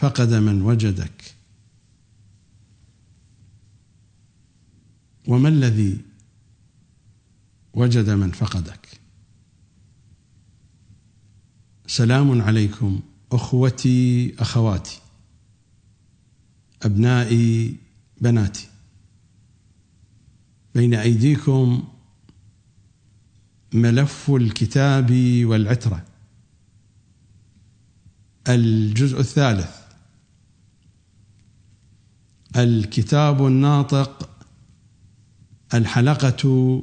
فقد من وجدك. وما الذي وجد من فقدك؟ سلام عليكم أخوتي أخواتي أبنائي بناتي. بين أيديكم ملف الكتاب والعترة. الجزء الثالث. الكتاب الناطق الحلقة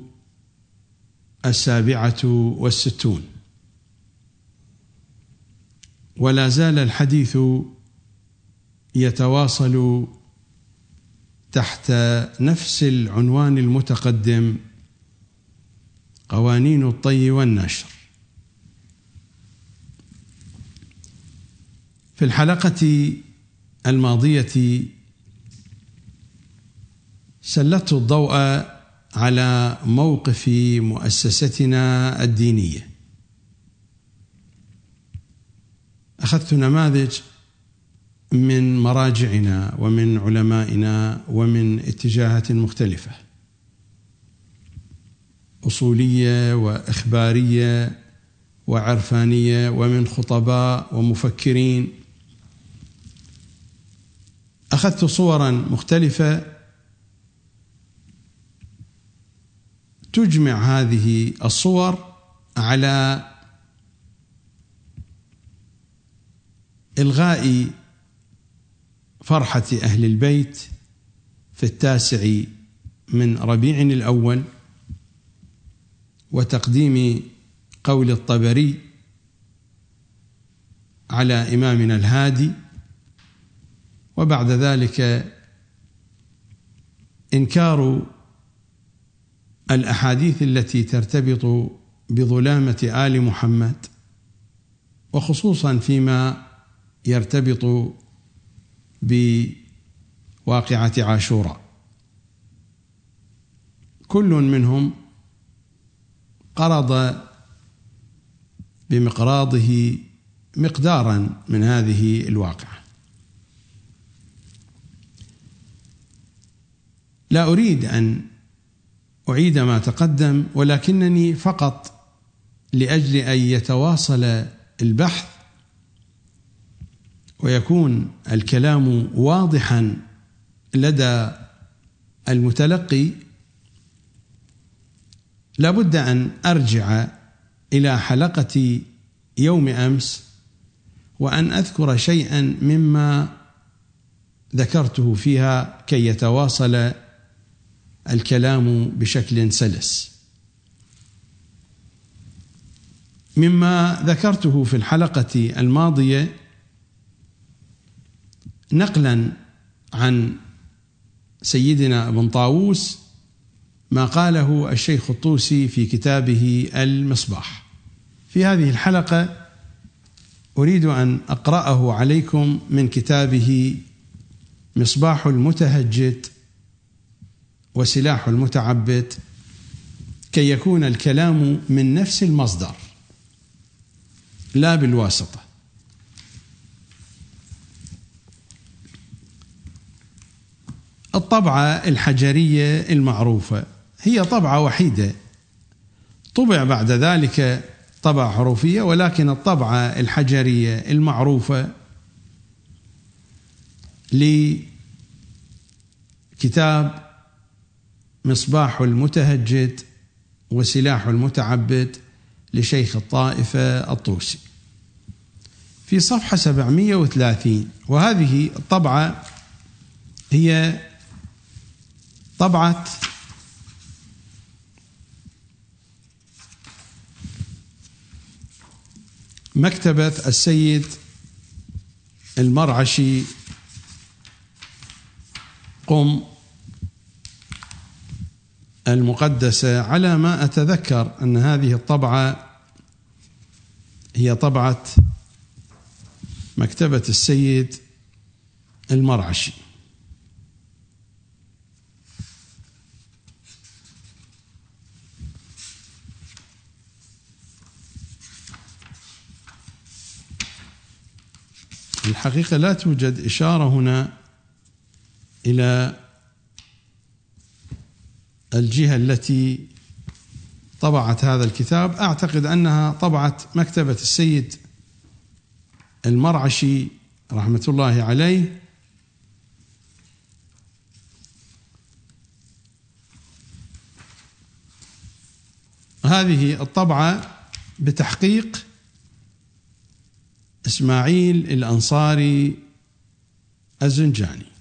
السابعة والستون. ولا زال الحديث يتواصل تحت نفس العنوان المتقدم قوانين الطي والنشر. في الحلقة الماضية سلطت الضوء على موقف مؤسستنا الدينية. أخذت نماذج من مراجعنا ومن علمائنا ومن اتجاهات مختلفة. أصولية وإخبارية وعرفانية ومن خطباء ومفكرين. أخذت صورا مختلفة تجمع هذه الصور على إلغاء فرحة أهل البيت في التاسع من ربيع الأول وتقديم قول الطبري على إمامنا الهادي. وبعد ذلك إنكار الأحاديث التي ترتبط بظلامة آل محمد وخصوصا فيما يرتبط بواقعة عاشوراء. كل منهم قرض بمقراضه مقدارا من هذه الواقعة. لا أريد أن أعيد ما تقدم ولكنني فقط لأجل أن يتواصل البحث ويكون الكلام واضحا لدى المتلقي. لابد أن أرجع إلى حلقة يوم أمس وأن أذكر شيئا مما ذكرته فيها كي يتواصل الكلام بشكل سلس. مما ذكرته في الحلقة الماضية نقلا عن سيدنا ابن طاووس ما قاله الشيخ الطوسي في كتابه المصباح. في هذه الحلقة أريد أن أقرأه عليكم من كتابه مصباح المتهجد وسلاح المتعبد كي يكون الكلام من نفس المصدر لا بالواسطة. الطبعة الحجرية المعروفة هي طبعة وحيدة. طبع بعد ذلك طبعة حروفية ولكن الطبعة الحجرية المعروفة لكتاب مصباح المتهجد وسلاح المتعبد لشيخ الطائفة الطوسي. في صفحة 730 وهذه الطبعة هي طبعة مكتبة السيد المرعشي قم المقدسة على ما أتذكر أن هذه الطبعة هي طبعة مكتبة السيد المرعشي. الحقيقة لا توجد إشارة هنا إلى الجهة التي طبعت هذا الكتاب. أعتقد أنها طبعت مكتبة السيد المرعشي رحمة الله عليه. هذه الطبعة بتحقيق إسماعيل الأنصاري الزنجاني.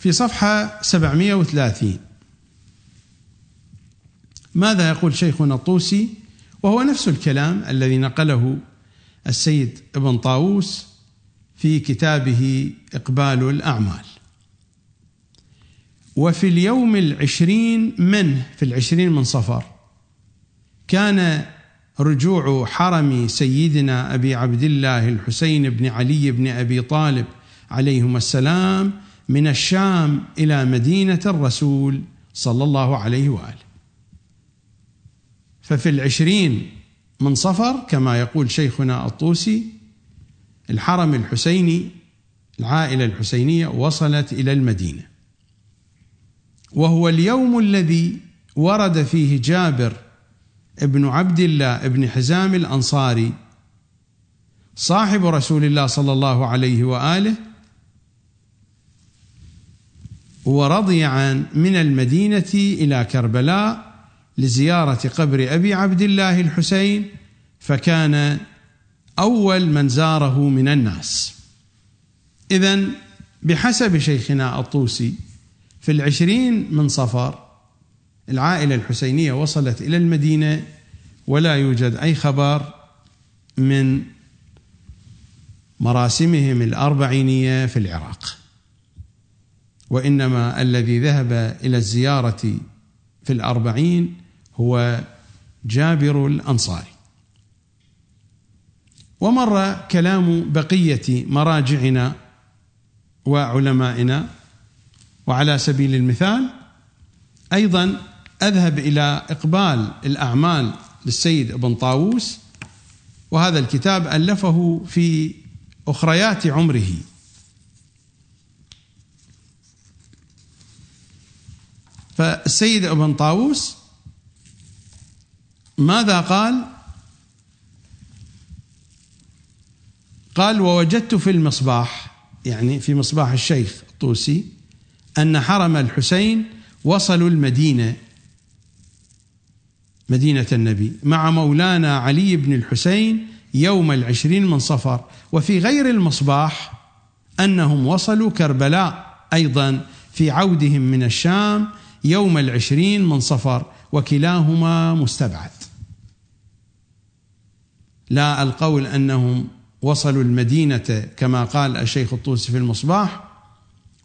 في صفحة 730 ماذا يقول شيخنا الطوسي؟ وهو نفس الكلام الذي نقله السيد ابن طاووس في كتابه إقبال الأعمال. وفي اليوم العشرين منه في العشرين من صفر كان رجوع حرم سيدنا أبي عبد الله الحسين بن علي بن أبي طالب عليهما السلام من الشام إلى مدينة الرسول صلى الله عليه وآله. ففي العشرين من صفر كما يقول شيخنا الطوسي الحرم الحسيني العائلة الحسينية وصلت إلى المدينة. وهو اليوم الذي ورد فيه جابر ابن عبد الله ابن حزام الأنصاري صاحب رسول الله صلى الله عليه وآله ورضي عن من المدينة إلى كربلاء لزيارة قبر أبي عبد الله الحسين فكان أول من زاره من الناس. اذا بحسب شيخنا الطوسي في العشرين من صفر العائلة الحسينية وصلت إلى المدينة ولا يوجد أي خبر من مراسمهم الأربعينية في العراق. وإنما الذي ذهب إلى الزيارة في الأربعين هو جابر الأنصاري. ومر كلام بقية مراجعنا وعلمائنا وعلى سبيل المثال أيضا أذهب إلى إقبال الأعمال للسيد ابن طاووس وهذا الكتاب ألفه في أخريات عمره. فالسيد ابن طاووس ماذا قال؟ قال ووجدت في المصباح يعني في مصباح الشيخ الطوسي أن حرم الحسين وصلوا المدينة مدينة النبي مع مولانا علي بن الحسين يوم العشرين من صفر وفي غير المصباح أنهم وصلوا كربلاء أيضا في عودهم من الشام يوم العشرين من صفر وكلاهما مستبعد. لا القول أنهم وصلوا المدينة كما قال الشيخ الطوسي في المصباح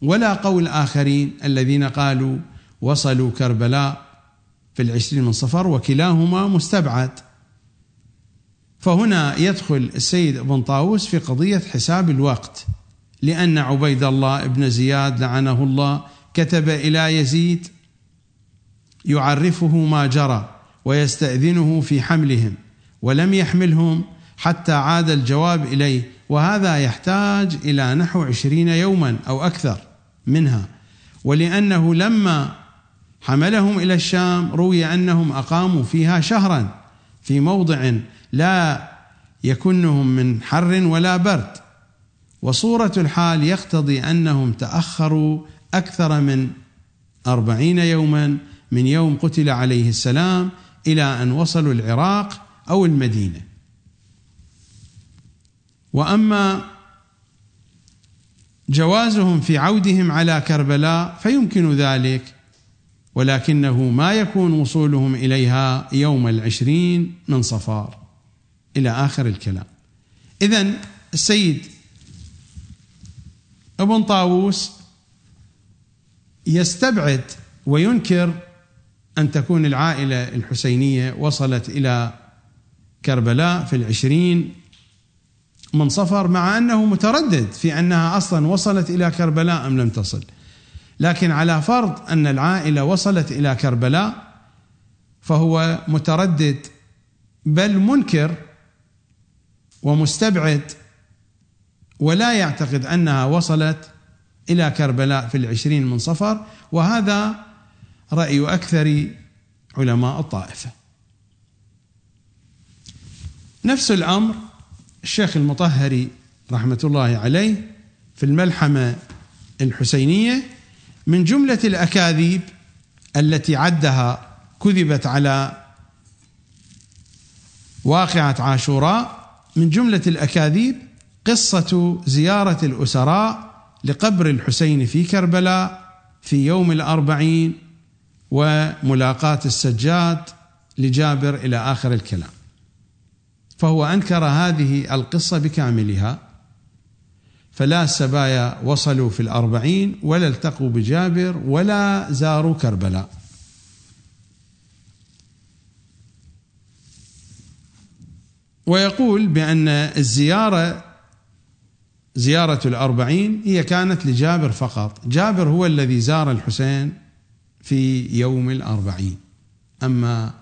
ولا قول آخرين الذين قالوا وصلوا كربلاء في العشرين من صفر وكلاهما مستبعد. فهنا يدخل السيد ابن طاووس في قضية حساب الوقت لأن عبيد الله بن زياد لعنه الله كتب إلى يزيد يعرفه ما جرى ويستأذنه في حملهم ولم يحملهم حتى عاد الجواب إليه وهذا يحتاج إلى نحو عشرين يوما أو أكثر منها. ولأنه لما حملهم إلى الشام روي أنهم أقاموا فيها شهرا في موضع لا يكنهم من حر ولا برد. وصورة الحال يقتضي أنهم تأخروا أكثر من أربعين يوما من يوم قتل عليه السلام إلى أن وصلوا العراق أو المدينة. وأما جوازهم في عودهم على كربلاء فيمكن ذلك ولكنه ما يكون وصولهم إليها يوم العشرين من صفار. إلى آخر الكلام. إذا السيد ابن طاووس يستبعد وينكر أن تكون العائلة الحسينية وصلت إلى كربلاء في العشرين من صفر مع أنه متردد في أنها أصلا وصلت إلى كربلاء أم لم تصل. لكن على فرض أن العائلة وصلت إلى كربلاء فهو متردد بل منكر ومستبعد ولا يعتقد أنها وصلت إلى كربلاء في العشرين من صفر. وهذا رأي أكثر علماء الطائفة. نفس الأمر الشيخ المطهري رحمة الله عليه في الملحمة الحسينية من جملة الأكاذيب التي عدها كذبت على واقعة عاشوراء من جملة الأكاذيب قصة زيارة الأسراء لقبر الحسين في كربلاء في يوم الأربعين وملاقاة السجاد لجابر إلى آخر الكلام. فهو أنكر هذه القصة بكاملها فلا السبايا وصلوا في الأربعين ولا التقوا بجابر ولا زاروا كربلاء. ويقول بأن الزيارة زيارة الأربعين هي كانت لجابر فقط. جابر هو الذي زار الحسين في يوم الأربعين. أما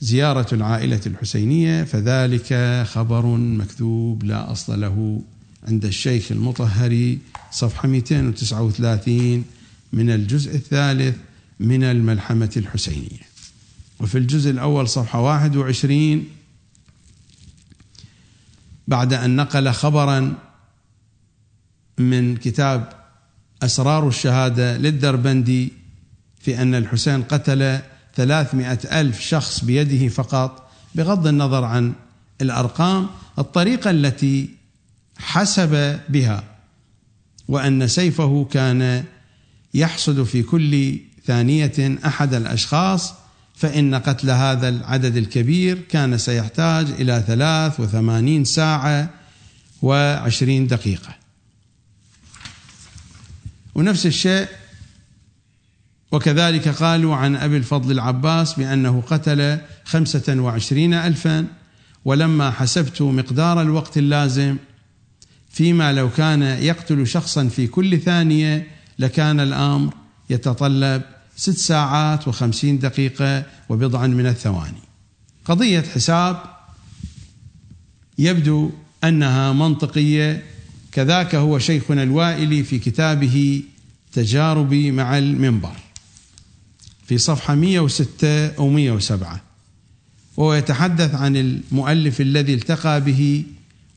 زيارة العائلة الحسينية فذلك خبر مكذوب لا أصل له عند الشيخ المطهري صفحة 239 من الجزء الثالث من الملحمة الحسينية. وفي الجزء الأول صفحة 21 بعد أن نقل خبرا من كتاب أسرار الشهادة للدربندي في أن الحسين قتل ثلاثمائة ألف شخص بيده فقط بغض النظر عن الأرقام الطريقة التي حسب بها وأن سيفه كان يحصد في كل ثانية أحد الأشخاص فإن قتل هذا العدد الكبير كان سيحتاج إلى ثلاث وثمانين ساعة وعشرين دقيقة. ونفس الشيء وكذلك قالوا عن أبي الفضل العباس بأنه قتل خمسة وعشرين ألفا ولما حسبت مقدار الوقت اللازم فيما لو كان يقتل شخصا في كل ثانية لكان الأمر يتطلب ست ساعات وخمسين دقيقة وبضعا من الثواني. قضية حساب يبدو أنها منطقية كذاك هو شيخنا الوائلي في كتابه تجاربي مع المنبر. في صفحة 106 أو 107 وهو يتحدث عن المؤلف الذي التقى به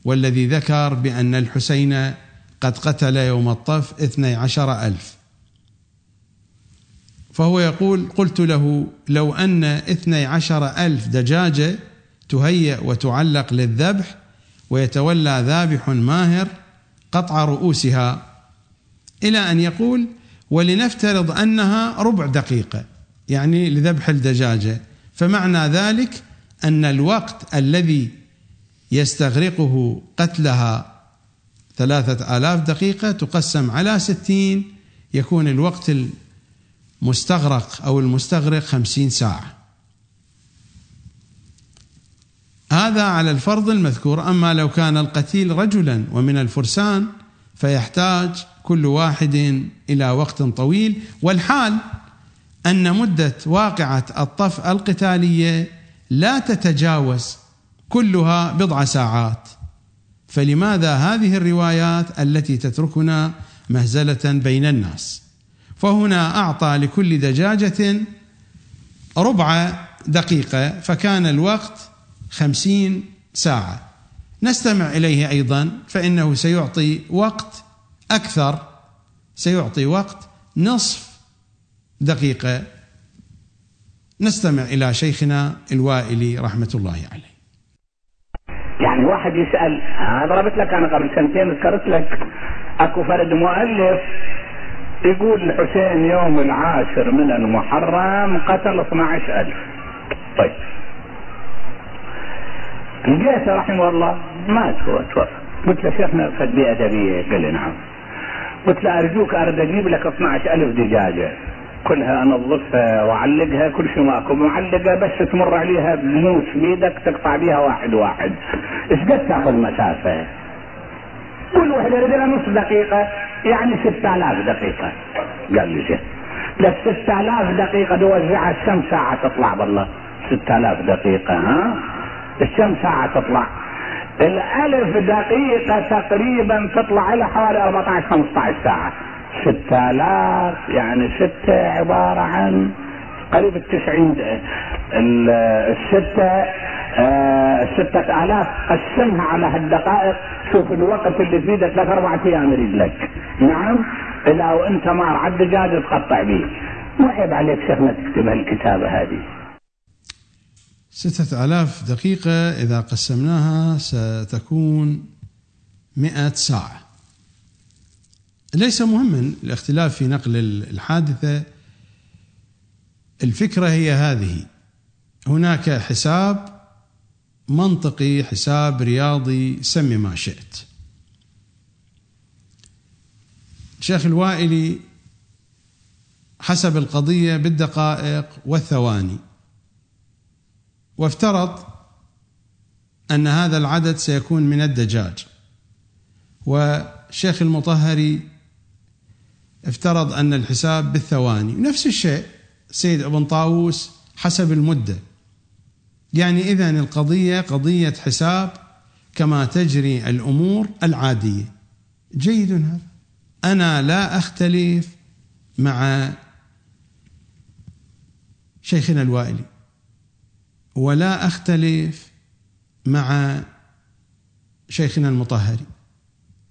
والذي ذكر بأن الحسين قد قتل يوم الطف اثني عشر ألف. فهو يقول قلت له لو أن اثني عشر ألف دجاجة تهيأ وتعلق للذبح ويتولى ذابح ماهر قطع رؤوسها إلى أن يقول ولنفترض أنها ربع دقيقة. يعني لذبح الدجاجة. فمعنى ذلك أن الوقت الذي يستغرقه قتلها ثلاثة آلاف دقيقة تقسم على ستين يكون الوقت المستغرق أو المستغرق خمسين ساعة. هذا على الفرض المذكور أما لو كان القتيل رجلا ومن الفرسان فيحتاج كل واحد إلى وقت طويل. والحال أن مدة واقعة الطف القتالية لا تتجاوز كلها بضع ساعات. فلماذا هذه الروايات التي تتركنا مهزلة بين الناس؟ فهنا أعطى لكل دجاجة ربع دقيقة فكان الوقت خمسين ساعة. نستمع إليه أيضا فإنه سيعطي وقت أكثر سيعطي وقت نصف دقيقة. نستمع إلى شيخنا الوائلي رحمة الله عليه. يعني واحد يسأل أنا ضربت لك أنا قبل سنتين ذكرت لك أكو فرد مؤلف يقول الحسين يوم العاشر من المحرم قتل 12000 طيب. لقيته رحمه الله مات هو توفى قلت له شيخنا فد بأدبية قال لي نعم. قلت له أرجوك اريد أجيب لك 12000 دجاجة. كلها انظفها واعلقها كل شيء ماكو. معلقة بس تمر عليها بموس بيدك تقطع بيها واحد واحد. إيش قد تاخذ مسافه؟ كل واحدة لها نص دقيقة. يعني 6000 دقيقة. قال لي زين. لك 6000 دقيقة توزعها كم ساعة تطلع بالله؟ 6000 دقيقة ها؟ كم ساعة تطلع؟ الألف دقيقة تقريبا تطلع إلى حوالي 14 15 ساعة. 6000 يعني ستة عبارة عن قريب التسعين الستة آه ستة آلاف. قسمها على هالدقائق. شوف الوقت اللي في إيدك لك أربعة أيام يريد لك. نعم؟ إلا وأنت مار على الدجاج تقطع به. مو عيب عليك شيخنا تكتب هالكتابة هذه. ستة آلاف دقيقة إذا قسمناها ستكون مئة ساعة. ليس مهما الاختلاف في نقل الحادثة. الفكرة هي هذه. هناك حساب منطقي حساب رياضي سمي ما شئت. الشيخ الوائلي حسب القضية بالدقائق والثواني. وافترض أن هذا العدد سيكون من الدجاج. والشيخ المطهري افترض أن الحساب بالثواني. نفس الشيء سيد ابن طاووس حسب المدة. يعني إذا القضية قضية حساب كما تجري الأمور العادية. جيد هذا. أنا لا أختلف مع شيخنا الوائلي. ولا أختلف مع شيخنا المطهري.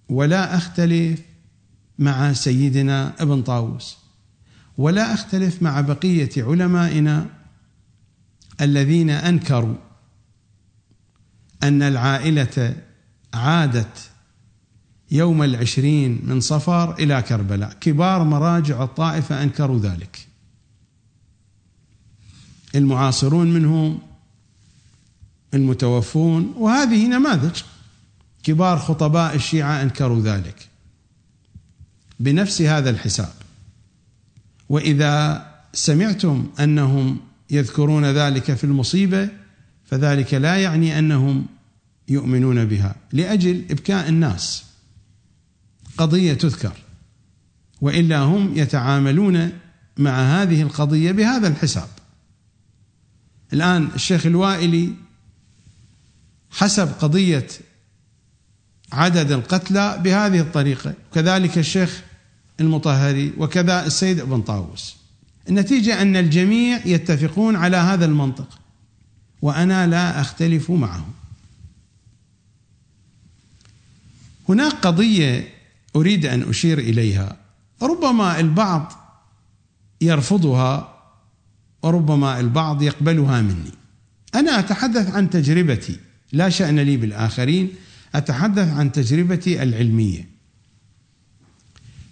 ولا أختلف مع سيدنا ابن طاووس. ولا أختلف مع بقية علمائنا الذين أنكروا أن العائلة عادت يوم العشرين من صفر إلى كربلاء. كبار مراجع الطائفة أنكروا ذلك. المعاصرون منهم المتوفون وهذه نماذج. كبار خطباء الشيعة أنكروا ذلك. بنفس هذا الحساب. وإذا سمعتم أنهم يذكرون ذلك في المصيبة فذلك لا يعني أنهم يؤمنون بها لأجل إبكاء الناس. قضية تذكر. وإلا هم يتعاملون مع هذه القضية بهذا الحساب. الآن الشيخ الوائلي حسب قضية عدد القتلى بهذه الطريقة. كذلك الشيخ المطهري وكذا السيد ابن طاووس. النتيجة أن الجميع يتفقون على هذا المنطق وأنا لا أختلف معهم. هناك قضية أريد أن أشير إليها. ربما البعض يرفضها وربما البعض يقبلها مني. أنا أتحدث عن تجربتي لا شأن لي بالآخرين. أتحدث عن تجربتي العلمية.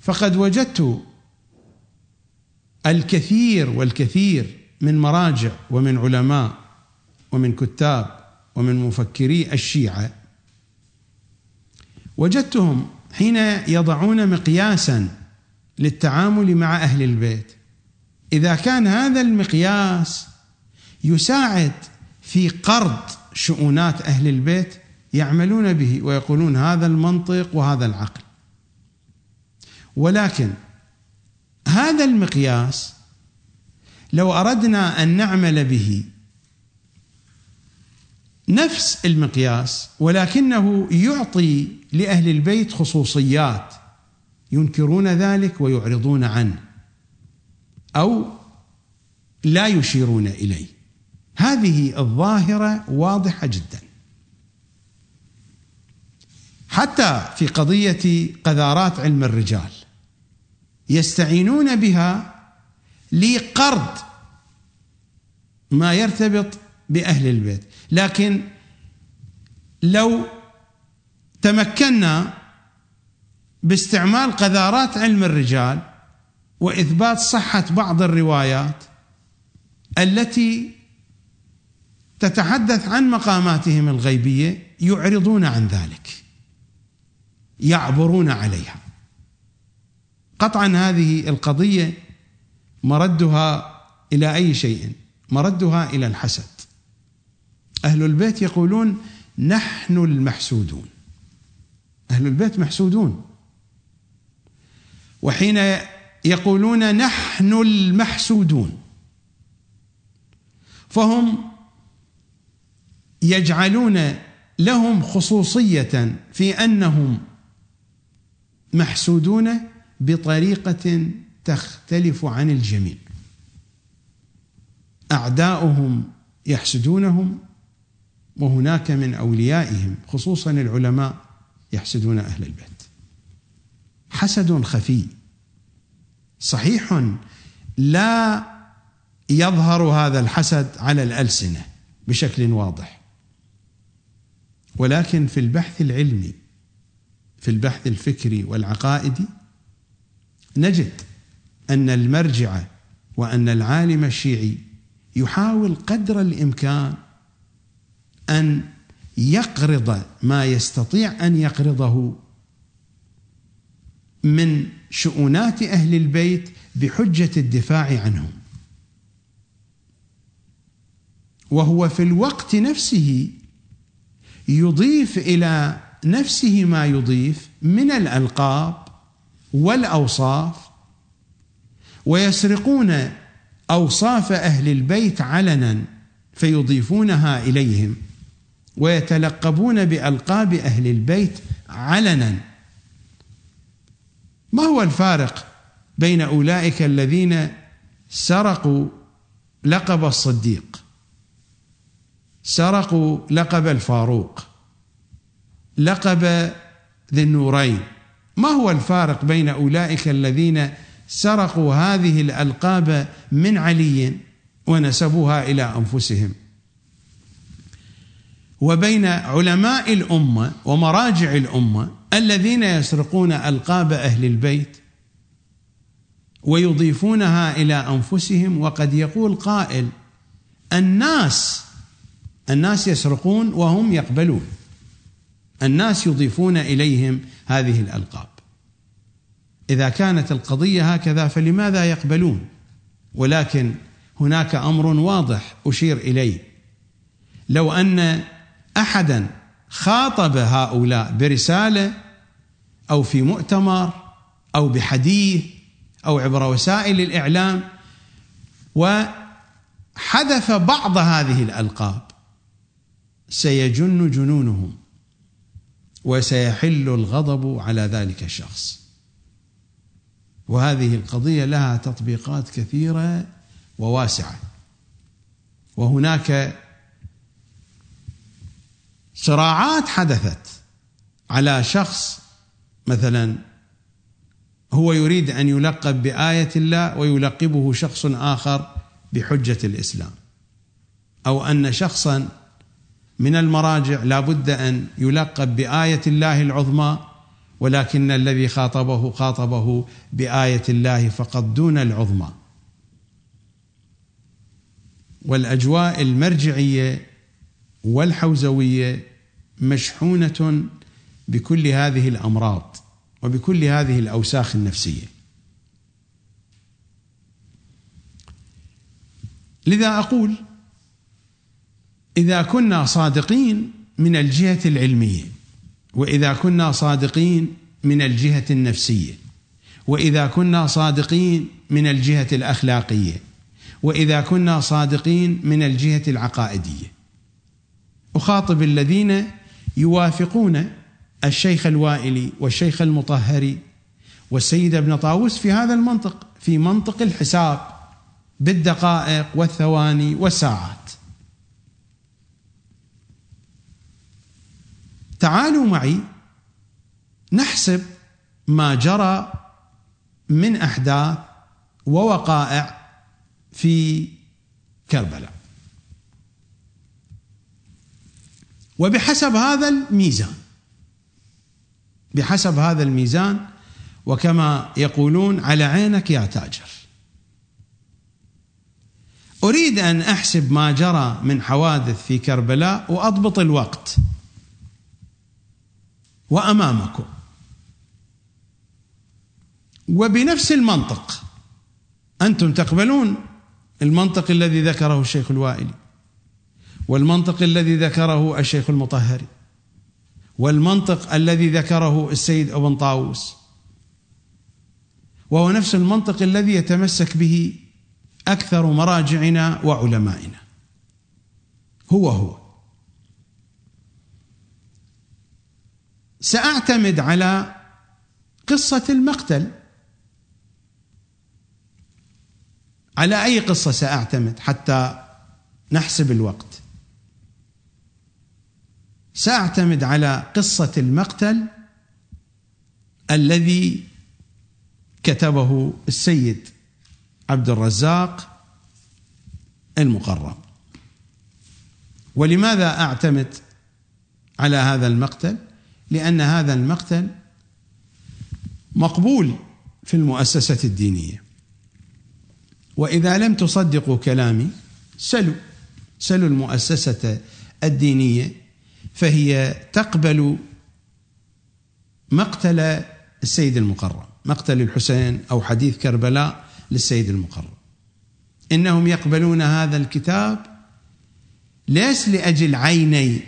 فقد وجدت الكثير والكثير من مراجع ومن علماء ومن كتاب ومن مفكري الشيعة. وجدتهم حين يضعون مقياسا للتعامل مع أهل البيت. إذا كان هذا المقياس يساعد في قرض شؤونات أهل البيت يعملون به ويقولون هذا المنطق وهذا العقل. ولكن هذا المقياس لو أردنا أن نعمل به نفس المقياس ولكنه يعطي لأهل البيت خصوصيات ينكرون ذلك ويعرضون عنه أو لا يشيرون إليه. هذه الظاهرة واضحة جدا. حتى في قضية قذارات علم الرجال. يستعينون بها لقرض ما يرتبط بأهل البيت. لكن لو تمكنا باستعمال قذارات علم الرجال وإثبات صحة بعض الروايات التي تتحدث عن مقاماتهم الغيبية يعرضون عن ذلك. يعبرون عليها. قطعا هذه القضية مردها إلى أي شيء؟ مردها إلى الحسد. أهل البيت يقولون نحن المحسودون. أهل البيت محسودون. وحين يقولون نحن المحسودون. فهم يجعلون لهم خصوصية في أنهم محسودون بطريقة تختلف عن الجميع أعداؤهم يحسدونهم وهناك من أوليائهم خصوصا العلماء يحسدون أهل البيت. حسد خفي صحيح لا يظهر هذا الحسد على الألسنة بشكل واضح ولكن في البحث العلمي في البحث الفكري والعقائدي نجد أن المرجع وأن العالم الشيعي يحاول قدر الإمكان أن يقرض ما يستطيع أن يقرضه من شؤونات أهل البيت بحجة الدفاع عنهم. وهو في الوقت نفسه يضيف إلى نفسه ما يضيف من الألقاب والأوصاف ويسرقون أوصاف أهل البيت علنا فيضيفونها إليهم ويتلقبون بألقاب أهل البيت علنا. ما هو الفارق بين أولئك الذين سرقوا لقب الصديق سرقوا لقب الفاروق؟ لقب ذي النورين. ما هو الفارق بين أولئك الذين سرقوا هذه الألقاب من علي ونسبوها إلى أنفسهم؟ وبين علماء الأمة ومراجع الأمة الذين يسرقون ألقاب أهل البيت ويضيفونها إلى أنفسهم وقد يقول قائل الناس الناس يسرقون وهم يقبلون. الناس يضيفون إليهم هذه الألقاب. إذا كانت القضية هكذا فلماذا يقبلون؟ ولكن هناك أمر واضح أشير إليه. لو أن احدا خاطب هؤلاء برسالة أو في مؤتمر أو بحديث أو عبر وسائل الإعلام وحذف بعض هذه الألقاب سيجن جنونهم. وسيحل الغضب على ذلك الشخص. وهذه القضية لها تطبيقات كثيرة وواسعة. وهناك صراعات حدثت على شخص مثلا هو يريد أن يلقب بآية الله ويلقبه شخص آخر بحجة الإسلام أو أن شخصا من المراجع لا بد أن يلقب بآية الله العظمى ولكن الذي خاطبه خاطبه بآية الله فقط دون العظمى. والأجواء المرجعية والحوزوية مشحونة بكل هذه الأمراض وبكل هذه الأوساخ النفسية. لذا أقول إذا كنا صادقين من الجهة العلمية وإذا كنا صادقين من الجهة النفسية وإذا كنا صادقين من الجهة الأخلاقية وإذا كنا صادقين من الجهة العقائدية. أخاطب الذين يوافقون الشيخ الوائلي والشيخ المطهري والسيد ابن طاووس في هذا المنطق في منطق الحساب بالدقائق والثواني والساعات. تعالوا معي نحسب ما جرى من أحداث ووقائع في كربلاء. وبحسب هذا الميزان بحسب هذا الميزان وكما يقولون على عينك يا تاجر. أريد أن أحسب ما جرى من حوادث في كربلاء وأضبط الوقت. وأمامكم. وبنفس المنطق أنتم تقبلون المنطق الذي ذكره الشيخ الوائلي والمنطق الذي ذكره الشيخ المطهري والمنطق الذي ذكره السيد ابن طاووس. وهو نفس المنطق الذي يتمسك به أكثر مراجعنا وعلمائنا. هو هو. سأعتمد على قصة المقتل. على أي قصة سأعتمد حتى نحسب الوقت؟ سأعتمد على قصة المقتل الذي كتبه السيد عبد الرزاق المقرب. ولماذا أعتمد على هذا المقتل؟ لأن هذا المقتل مقبول في المؤسسة الدينية. وإذا لم تصدقوا كلامي سلوا سلوا المؤسسة الدينية فهي تقبل مقتل السيد المقرب مقتل الحسين أو حديث كربلاء للسيد المقرب. إنهم يقبلون هذا الكتاب ليس لأجل عيني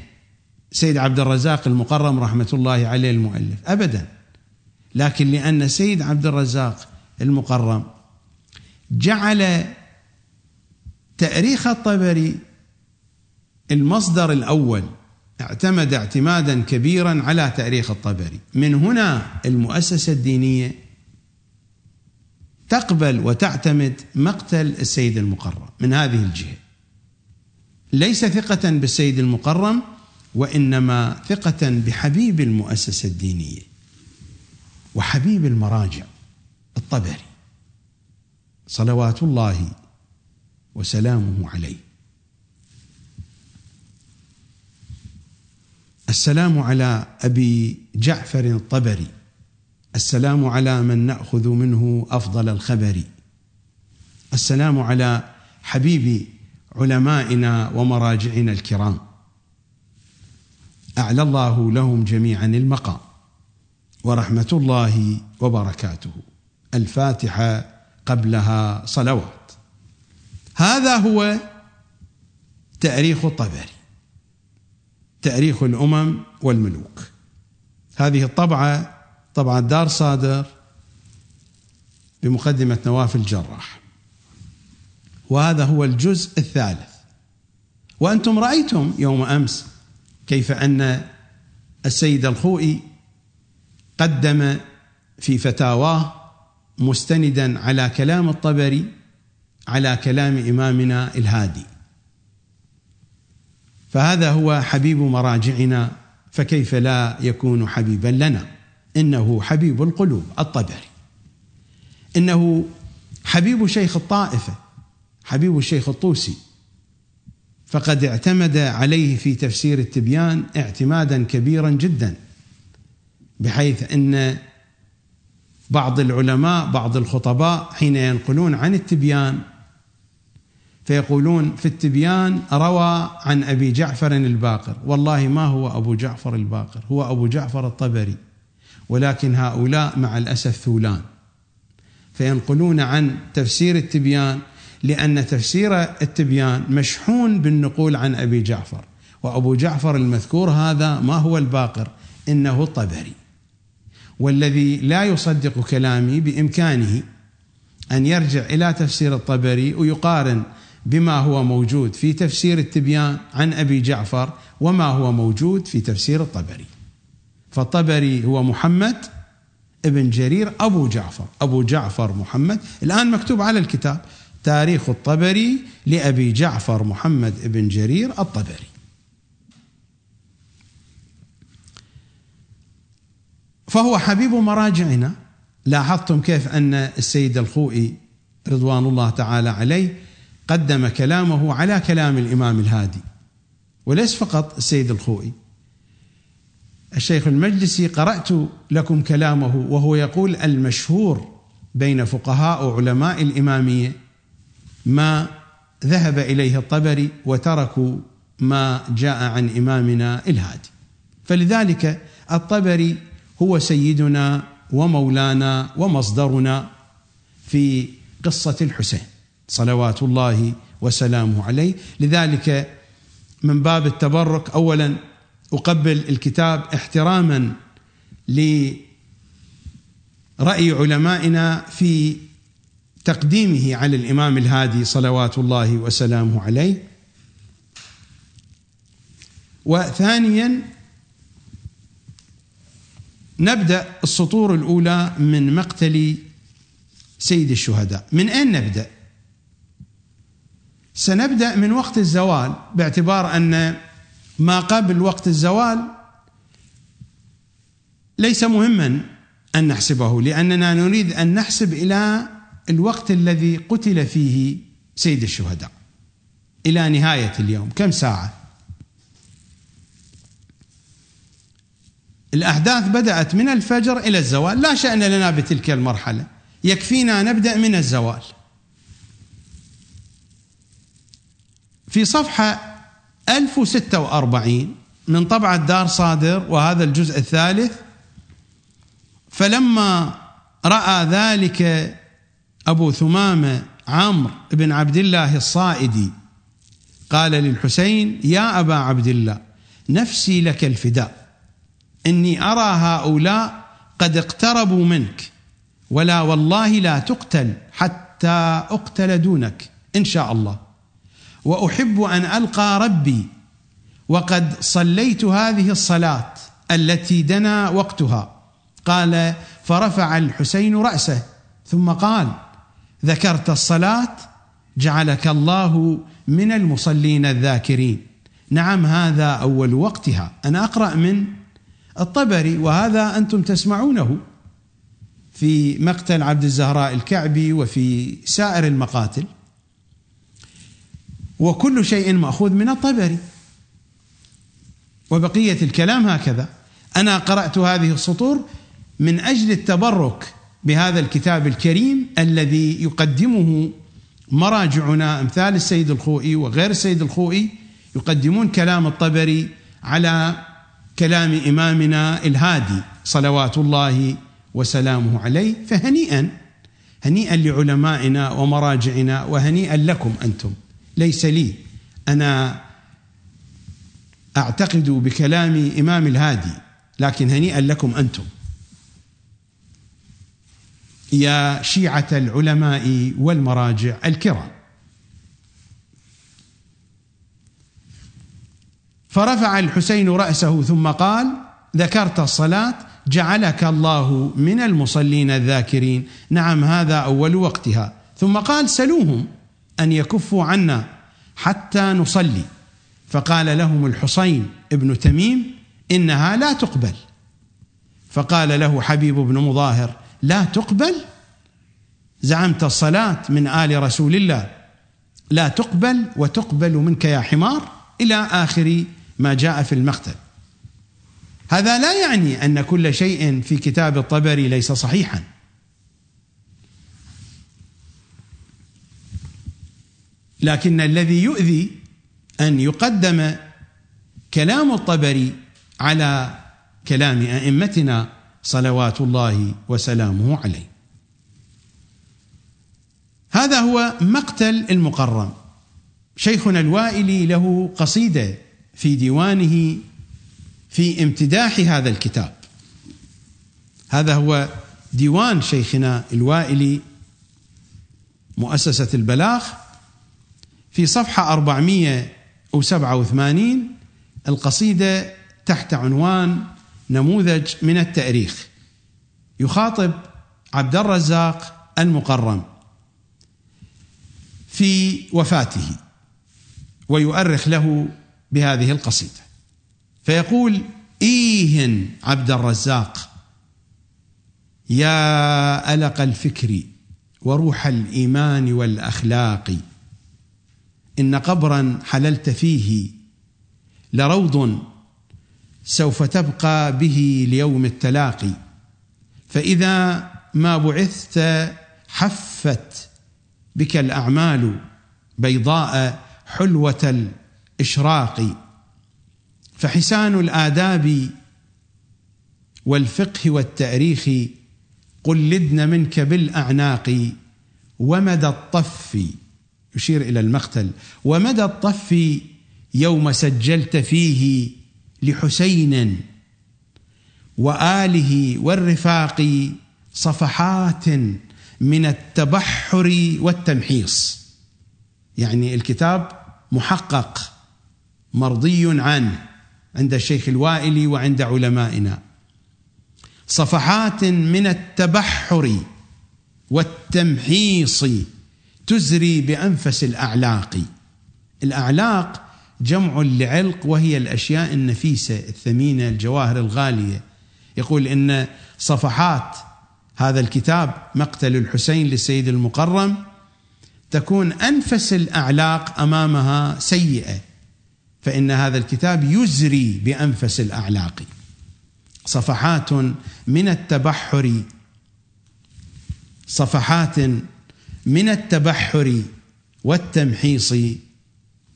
سيد عبد الرزاق المقرم رحمة الله عليه المؤلف. ابدا. لكن لأن سيد عبد الرزاق المقرم جعل تأريخ الطبري المصدر الأول اعتمد اعتمادا كبيرا على تأريخ الطبري. من هنا المؤسسة الدينية تقبل وتعتمد مقتل السيد المقرم من هذه الجهة. ليس ثقة بالسيد المقرم وإنما ثقة بحبيب المؤسسة الدينية وحبيب المراجع الطبري صلوات الله وسلامه عليه. السلام على أبي جعفر الطبري. السلام على من نأخذ منه أفضل الخبر. السلام على حبيب علمائنا ومراجعنا الكرام. أعلى الله لهم جميعا المقام. ورحمة الله وبركاته. الفاتحة قبلها صلوات. هذا هو تاريخ الطبري. تاريخ الأمم والملوك. هذه الطبعة طبعه دار صادر بمقدمة نواف الجراح. وهذا هو الجزء الثالث. وأنتم رأيتم يوم أمس كيف أن السيد الخوئي قدم في فتاواه مستندا على كلام الطبري على كلام إمامنا الهادي. فهذا هو حبيب مراجعنا فكيف لا يكون حبيبا لنا؟ إنه حبيب القلوب الطبري. إنه حبيب شيخ الطائفة حبيب الشيخ الطوسي. فقد اعتمد عليه في تفسير التبيان اعتمادا كبيرا جدا بحيث أن بعض العلماء بعض الخطباء حين ينقلون عن التبيان فيقولون في التبيان روى عن أبي جعفر الباقر. والله ما هو أبو جعفر الباقر هو أبو جعفر الطبري ولكن هؤلاء مع الأسف ثولان. فينقلون عن تفسير التبيان لأن تفسير التبيان مشحون بالنقول عن أبي جعفر وأبو جعفر المذكور هذا ما هو الباقر؟ إنه الطبري. والذي لا يصدق كلامي بإمكانه أن يرجع إلى تفسير الطبري ويقارن بما هو موجود في تفسير التبيان عن أبي جعفر وما هو موجود في تفسير الطبري. فالطبري هو محمد ابن جرير أبو جعفر أبو جعفر محمد. الآن مكتوب على الكتاب تاريخ الطبري لأبي جعفر محمد ابن جرير الطبري. فهو حبيب مراجعنا. لاحظتم كيف أن السيد الخوئي رضوان الله تعالى عليه قدم كلامه على كلام الإمام الهادي وليس فقط السيد الخوئي. الشيخ المجلسي قرأت لكم كلامه وهو يقول المشهور بين فقهاء وعلماء الإمامية ما ذهب إليه الطبري وتركوا ما جاء عن إمامنا الهادي. فلذلك الطبري هو سيدنا ومولانا ومصدرنا في قصة الحسين صلوات الله وسلامه عليه. لذلك من باب التبرك اولا أقبل الكتاب احتراما لرأي علمائنا في تقديمه على الإمام الهادي صلوات الله وسلامه عليه. وثانيا نبدأ السطور الأولى من مقتل سيد الشهداء. من أين نبدأ؟ سنبدأ من وقت الزوال باعتبار أن ما قبل وقت الزوال ليس مهما أن نحسبه لأننا نريد أن نحسب إلى الوقت الذي قتل فيه سيد الشهداء. إلى نهاية اليوم كم ساعة؟ الأحداث بدأت من الفجر إلى الزوال. لا شأن لنا بتلك المرحلة. يكفينا نبدأ من الزوال. في صفحة 1046 من طبعة دار صادر وهذا الجزء الثالث فلما رأى ذلك أبو ثمامة عمرو بن عبد الله الصائدي قال للحسين يا أبا عبد الله نفسي لك الفداء. إني أرى هؤلاء قد اقتربوا منك ولا والله لا تقتل حتى أقتل دونك إن شاء الله. وأحب أن ألقى ربي وقد صليت هذه الصلاة التي دنا وقتها. قال فرفع الحسين رأسه ثم قال ذكرت الصلاة جعلك الله من المصلين الذاكرين. نعم هذا أول وقتها. أنا أقرأ من الطبري وهذا أنتم تسمعونه في مقتل عبد الزهراء الكعبي وفي سائر المقاتل. وكل شيء مأخوذ من الطبري. وبقية الكلام هكذا. أنا قرأت هذه السطور من أجل التبرك بهذا الكتاب الكريم الذي يقدمه مراجعنا أمثال السيد الخوئي وغير السيد الخوئي يقدمون كلام الطبري على كلام إمامنا الهادي صلوات الله وسلامه عليه فهنيئا هنيئا لعلمائنا ومراجعنا وهنيئا لكم أنتم. ليس لي. أنا أعتقد بكلام إمام الهادي لكن هنيئا لكم أنتم. يا شيعة العلماء والمراجع الكرام. فرفع الحسين رأسه ثم قال ذكرت الصلاة جعلك الله من المصلين الذاكرين. نعم هذا أول وقتها. ثم قال سلوهم أن يكفوا عنا حتى نصلي. فقال لهم الحصين ابن تميم إنها لا تقبل. فقال له حبيب بن مظاهر لا تقبل زعمت الصلاة من آل رسول الله. لا تقبل وتقبل منك يا حمار إلى آخر ما جاء في المقتل. هذا لا يعني أن كل شيء في كتاب الطبري ليس صحيحا. لكن الذي يؤذي أن يقدم كلام الطبري على كلام أئمتنا صلوات الله وسلامه عليه. هذا هو مقتل المقرم. شيخنا الوائلي له قصيدة في ديوانه في امتداح هذا الكتاب. هذا هو ديوان شيخنا الوائلي مؤسسة البلاغ في صفحة 487 القصيدة تحت عنوان نموذج من التاريخ. يخاطب عبد الرزاق المقرم في وفاته ويؤرخ له بهذه القصيدة. فيقول ايهن عبد الرزاق يا ألق الفكر وروح الإيمان والأخلاق إن قبرا حللت فيه لروض سوف تبقى به ليوم التلاقي. فإذا ما بعثت حفت بك الأعمال بيضاء حلوة الإشراق. فحسان الآداب والفقه والتأريخ قلدن منك بالأعناق. ومدى الطف يشير إلى المقتل ومدى الطف يوم سجلت فيه لحسين وآله والرفاق صفحات من التبحر والتمحيص. يعني الكتاب محقق مرضي عنه عند الشيخ الوائلي وعند علمائنا. صفحات من التبحر والتمحيص تزري بأنفس الأعلاق. الأعلاق جمع لعلق وهي الأشياء النفيسة الثمينة الجواهر الغالية. يقول إن صفحات هذا الكتاب مقتل الحسين للسيد المقرم تكون أنفس الأعلاق أمامها سيئة فإن هذا الكتاب يزري بأنفس الأعلاق. صفحات من التبحر صفحات من التبحر والتمحيص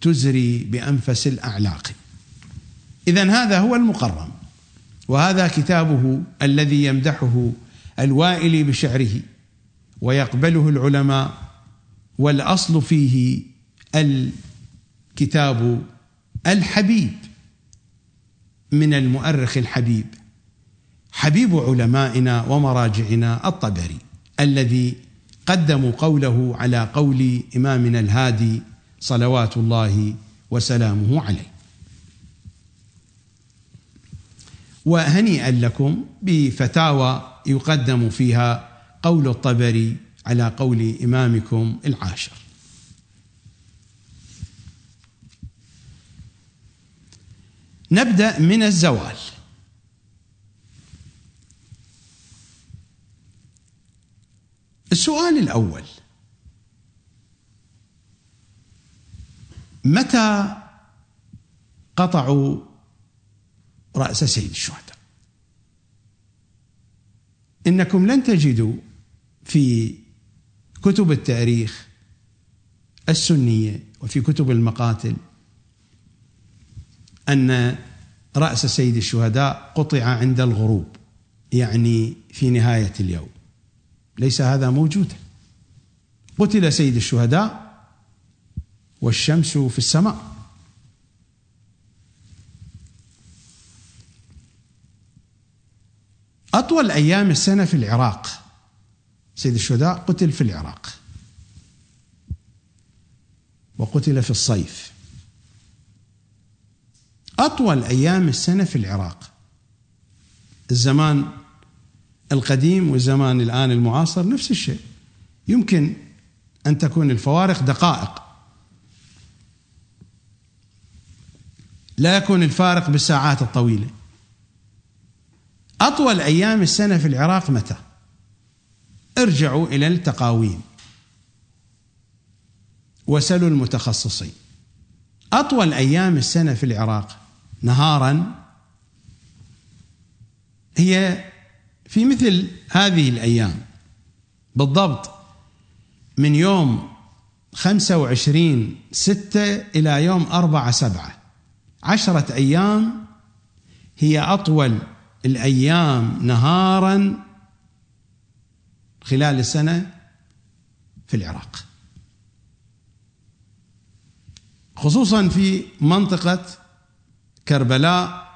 تزري بأنفس الأعلاق. اذا هذا هو المقرم وهذا كتابه الذي يمدحه الوائل بشعره ويقبله العلماء والأصل فيه الكتاب الحبيب من المؤرخ الحبيب حبيب علمائنا ومراجعنا الطبري الذي قدموا قوله على قول إمامنا الهادي صلوات الله وسلامه عليه. وهنيئا لكم بفتاوى يقدم فيها قول الطبري على قول إمامكم العاشر. نبدأ من الزوال. السؤال الأول متى قطعوا رأس سيد الشهداء؟ إنكم لن تجدوا في كتب التاريخ السنية وفي كتب المقاتل أن رأس سيد الشهداء قطع عند الغروب يعني في نهاية اليوم. ليس هذا موجودا. قتل سيد الشهداء والشمس في السماء. أطول أيام السنة في العراق. سيد الشهداء قتل في العراق. وقتل في الصيف. أطول أيام السنة في العراق. الزمان القديم والزمان الآن المعاصر نفس الشيء. يمكن أن تكون الفوارق دقائق. لا يكون الفارق بالساعات الطويلة. أطول أيام السنة في العراق متى؟ ارجعوا إلى التقاويم. وسلوا المتخصصين. أطول أيام السنة في العراق نهارا هي في مثل هذه الأيام. بالضبط من يوم 25 ستة إلى يوم أربعة سبعة. عشرة أيام هي أطول الأيام نهارا خلال السنة في العراق. خصوصا في منطقة كربلاء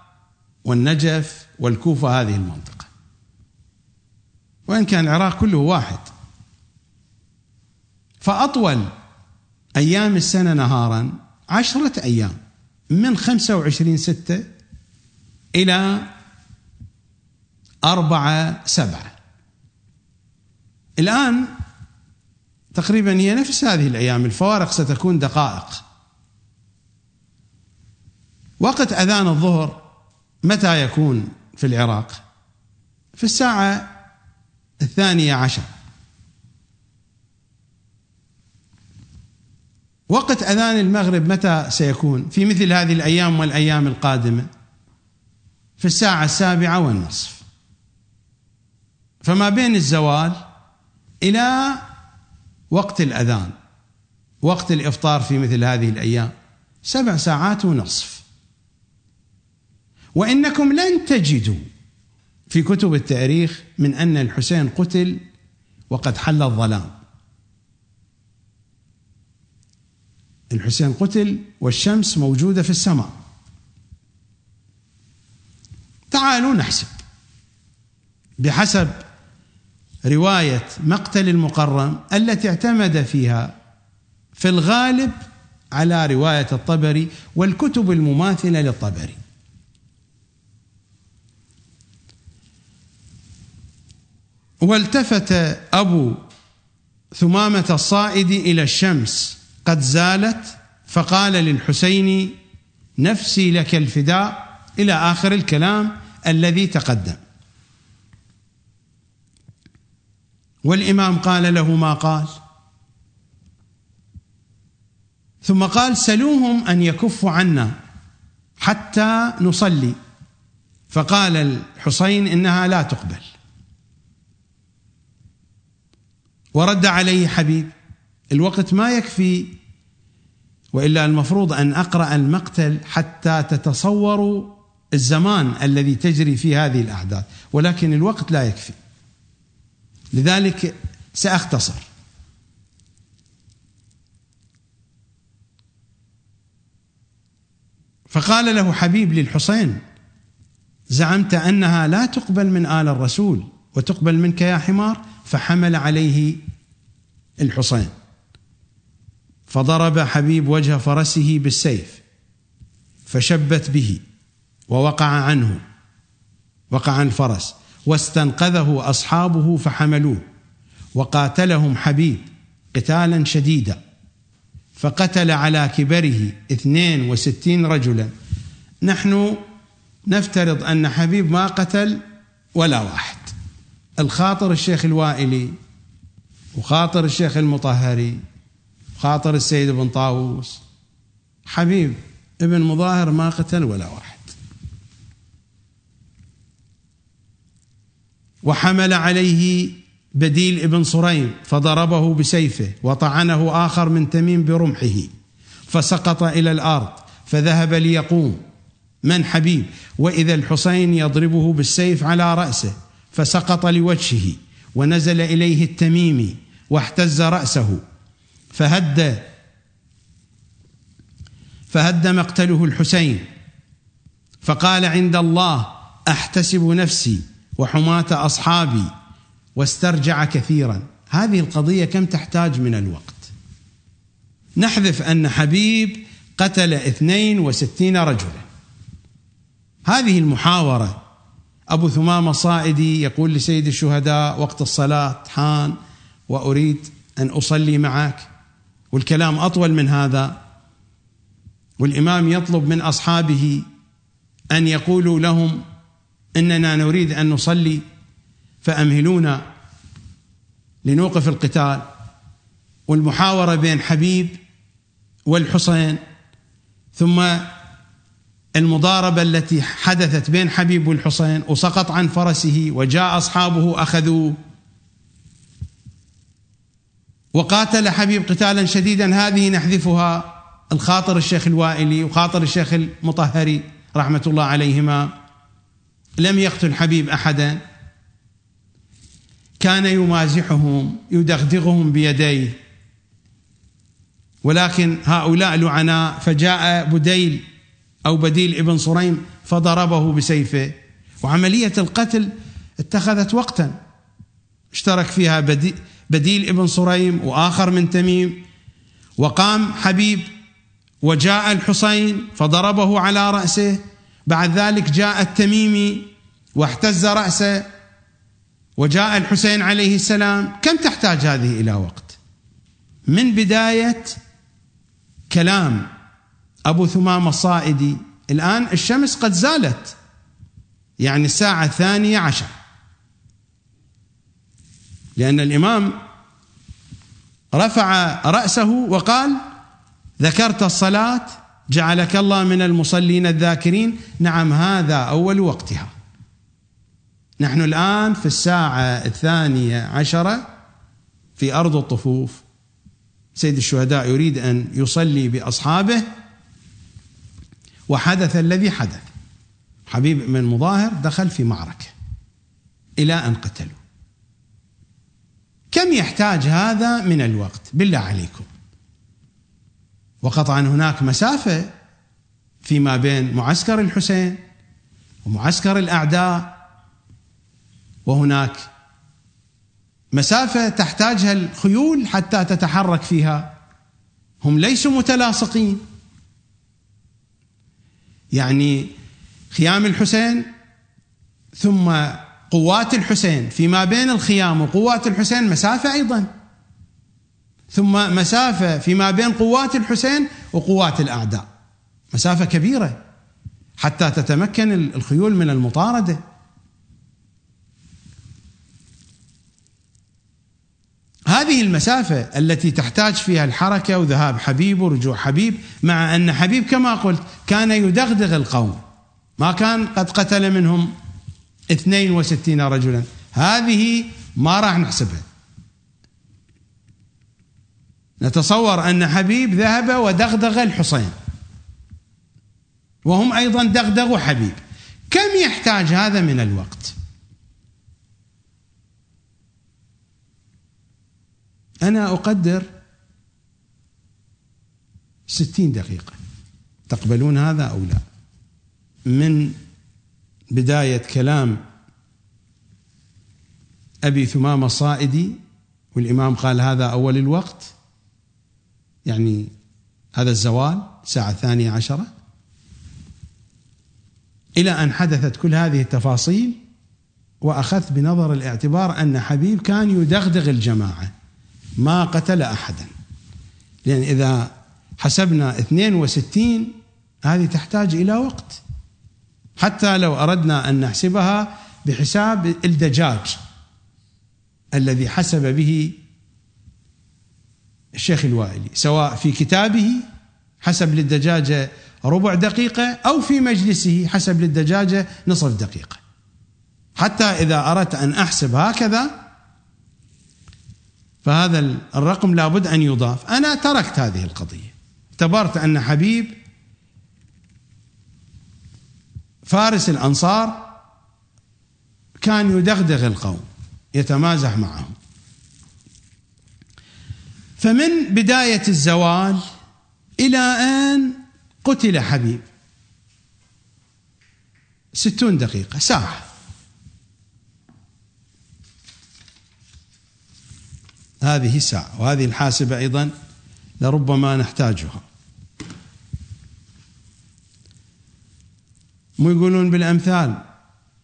والنجف والكوفة هذه المنطقة. وإن كان العراق كله واحد. فأطول أيام السنة نهارا عشرة أيام. من خمسة وعشرين ستة إلى أربعة سبعة. الآن تقريبا هي نفس هذه الأيام الفوارق ستكون دقائق. وقت أذان الظهر متى يكون في العراق؟ في الساعة الثانية عشر. وقت أذان المغرب متى سيكون؟ في مثل هذه الأيام والأيام القادمة. في الساعة السابعة والنصف. فما بين الزوال إلى وقت الأذان. وقت الإفطار في مثل هذه الأيام. سبع ساعات ونصف. وإنكم لن تجدوا في كتب التاريخ من أن الحسين قتل وقد حل الظلام. الحسين قتل والشمس موجودة في السماء. تعالوا نحسب. بحسب رواية مقتل المقرم التي اعتمد فيها في الغالب على رواية الطبري والكتب المماثلة للطبري. والتفت أبو ثمامة الصائد إلى الشمس قد زالت فقال للحسين نفسي لك الفداء إلى آخر الكلام الذي تقدم. والإمام قال له ما قال؟ ثم قال سلوهم أن يكفوا عنا حتى نصلي. فقال الحسين إنها لا تقبل. ورد عليه حبيب الوقت ما يكفي وإلا المفروض أن أقرأ المقتل حتى تتصوروا الزمان الذي تجري فيه هذه الأحداث. ولكن الوقت لا يكفي. لذلك سأختصر. فقال له حبيب للحسين زعمت أنها لا تقبل من آل الرسول وتقبل منك يا حمار فحمل عليه الحسين. فضرب حبيب وجه فرسه بالسيف فشبت به ووقع عنه وقع عن الفرس واستنقذه أصحابه فحملوه وقاتلهم حبيب قتالا شديدا فقتل على كبره اثنين وستين رجلا. نحن نفترض أن حبيب ما قتل ولا واحد. الخاطر الشيخ الوائلي وخاطر الشيخ المطهري خاطر السيد بن طاووس. حبيب ابن مظاهر ما قتل ولا واحد. وحمل عليه بديل ابن صريم فضربه بسيفه وطعنه آخر من تميم برمحه فسقط إلى الأرض فذهب ليقوم. من حبيب؟ وإذا الحسين يضربه بالسيف على رأسه فسقط لوجهه ونزل إليه التميمي واحتز رأسه. فهد فهد مقتله الحسين. فقال عند الله أحتسب نفسي وحماة أصحابي واسترجع كثيرا. هذه القضية كم تحتاج من الوقت؟ نحذف أن حبيب قتل اثنين وستين رجلا. هذه المحاورة أبو ثمامة الصائدي يقول لسيد الشهداء وقت الصلاة حان وأريد أن أصلي معك. والكلام أطول من هذا. والإمام يطلب من أصحابه أن يقولوا لهم إننا نريد أن نصلي فأمهلونا لنوقف القتال. والمحاورة بين حبيب والحسين ثم المضاربة التي حدثت بين حبيب والحسين وسقط عن فرسه وجاء أصحابه أخذوه. وقاتل حبيب قتالا شديدا. هذه نحذفها الخاطر الشيخ الوائلي وخاطر الشيخ المطهري رحمة الله عليهما. لم يقتل حبيب أحدا. كان يمازحهم يدغدغهم بيديه. ولكن هؤلاء لعناء فجاء بديل أو بديل ابن صريم فضربه بسيفه. وعملية القتل اتخذت وقتا. اشترك فيها بديل ابن صريم وآخر من تميم. وقام حبيب وجاء الحسين فضربه على رأسه. بعد ذلك جاء التميمي واحتز رأسه. وجاء الحسين عليه السلام. كم تحتاج هذه إلى وقت؟ من بداية كلام أبو ثمامة الصائدي الآن الشمس قد زالت. يعني الساعة الثانية عشر. لأن الإمام رفع رأسه وقال ذكرت الصلاة جعلك الله من المصلين الذاكرين. نعم هذا أول وقتها. نحن الآن في الساعة الثانية عشرة في أرض الطفوف. سيد الشهداء يريد أن يصلي بأصحابه وحدث الذي حدث. حبيب بن مظاهر دخل في معركة إلى أن قتلوا كم يحتاج هذا من الوقت؟ بالله عليكم. وقطعا هناك مسافة فيما بين معسكر الحسين ومعسكر الأعداء وهناك مسافة تحتاجها الخيول حتى تتحرك فيها. هم ليسوا متلاصقين. يعني خيام الحسين ثم قوات الحسين فيما بين الخيام وقوات الحسين مسافة أيضا. ثم مسافة فيما بين قوات الحسين وقوات الأعداء. مسافة كبيرة حتى تتمكن الخيول من المطاردة. هذه المسافة التي تحتاج فيها الحركة وذهاب حبيب ورجوع حبيب مع أن حبيب كما قلت كان يدغدغ القوم. ما كان قد قتل منهم 62 رجلا. هذه ما راح نحسبها. نتصور أن حبيب ذهب ودغدغ الحسين. وهم أيضا دغدغوا حبيب. كم يحتاج هذا من الوقت؟ أنا أقدر ستين دقيقة. تقبلون هذا أو لا؟ من بداية كلام أبي ثمام الصائدي والإمام قال هذا أول الوقت. يعني هذا الزوال الساعة الثانية عشرة. إلى أن حدثت كل هذه التفاصيل وأخذت بنظر الاعتبار أن حبيب كان يدغدغ الجماعة ما قتل أحدا. لأن إذا حسبنا 62 هذه تحتاج إلى وقت. حتى لو أردنا أن نحسبها بحساب الدجاج الذي حسب به الشيخ الوائلي سواء في كتابه حسب للدجاجة ربع دقيقة أو في مجلسه حسب للدجاجة نصف دقيقة. حتى إذا أردت أن أحسب هكذا فهذا الرقم لابد أن يضاف. أنا تركت هذه القضية. اعتبرت أن حبيب فارس الأنصار كان يدغدغ القوم يتمازح معهم. فمن بداية الزوال إلى أن قتل حبيب. ستون دقيقة ساعة. هذه ساعة وهذه الحاسبة أيضا لربما نحتاجها. مو يقولون بالأمثال.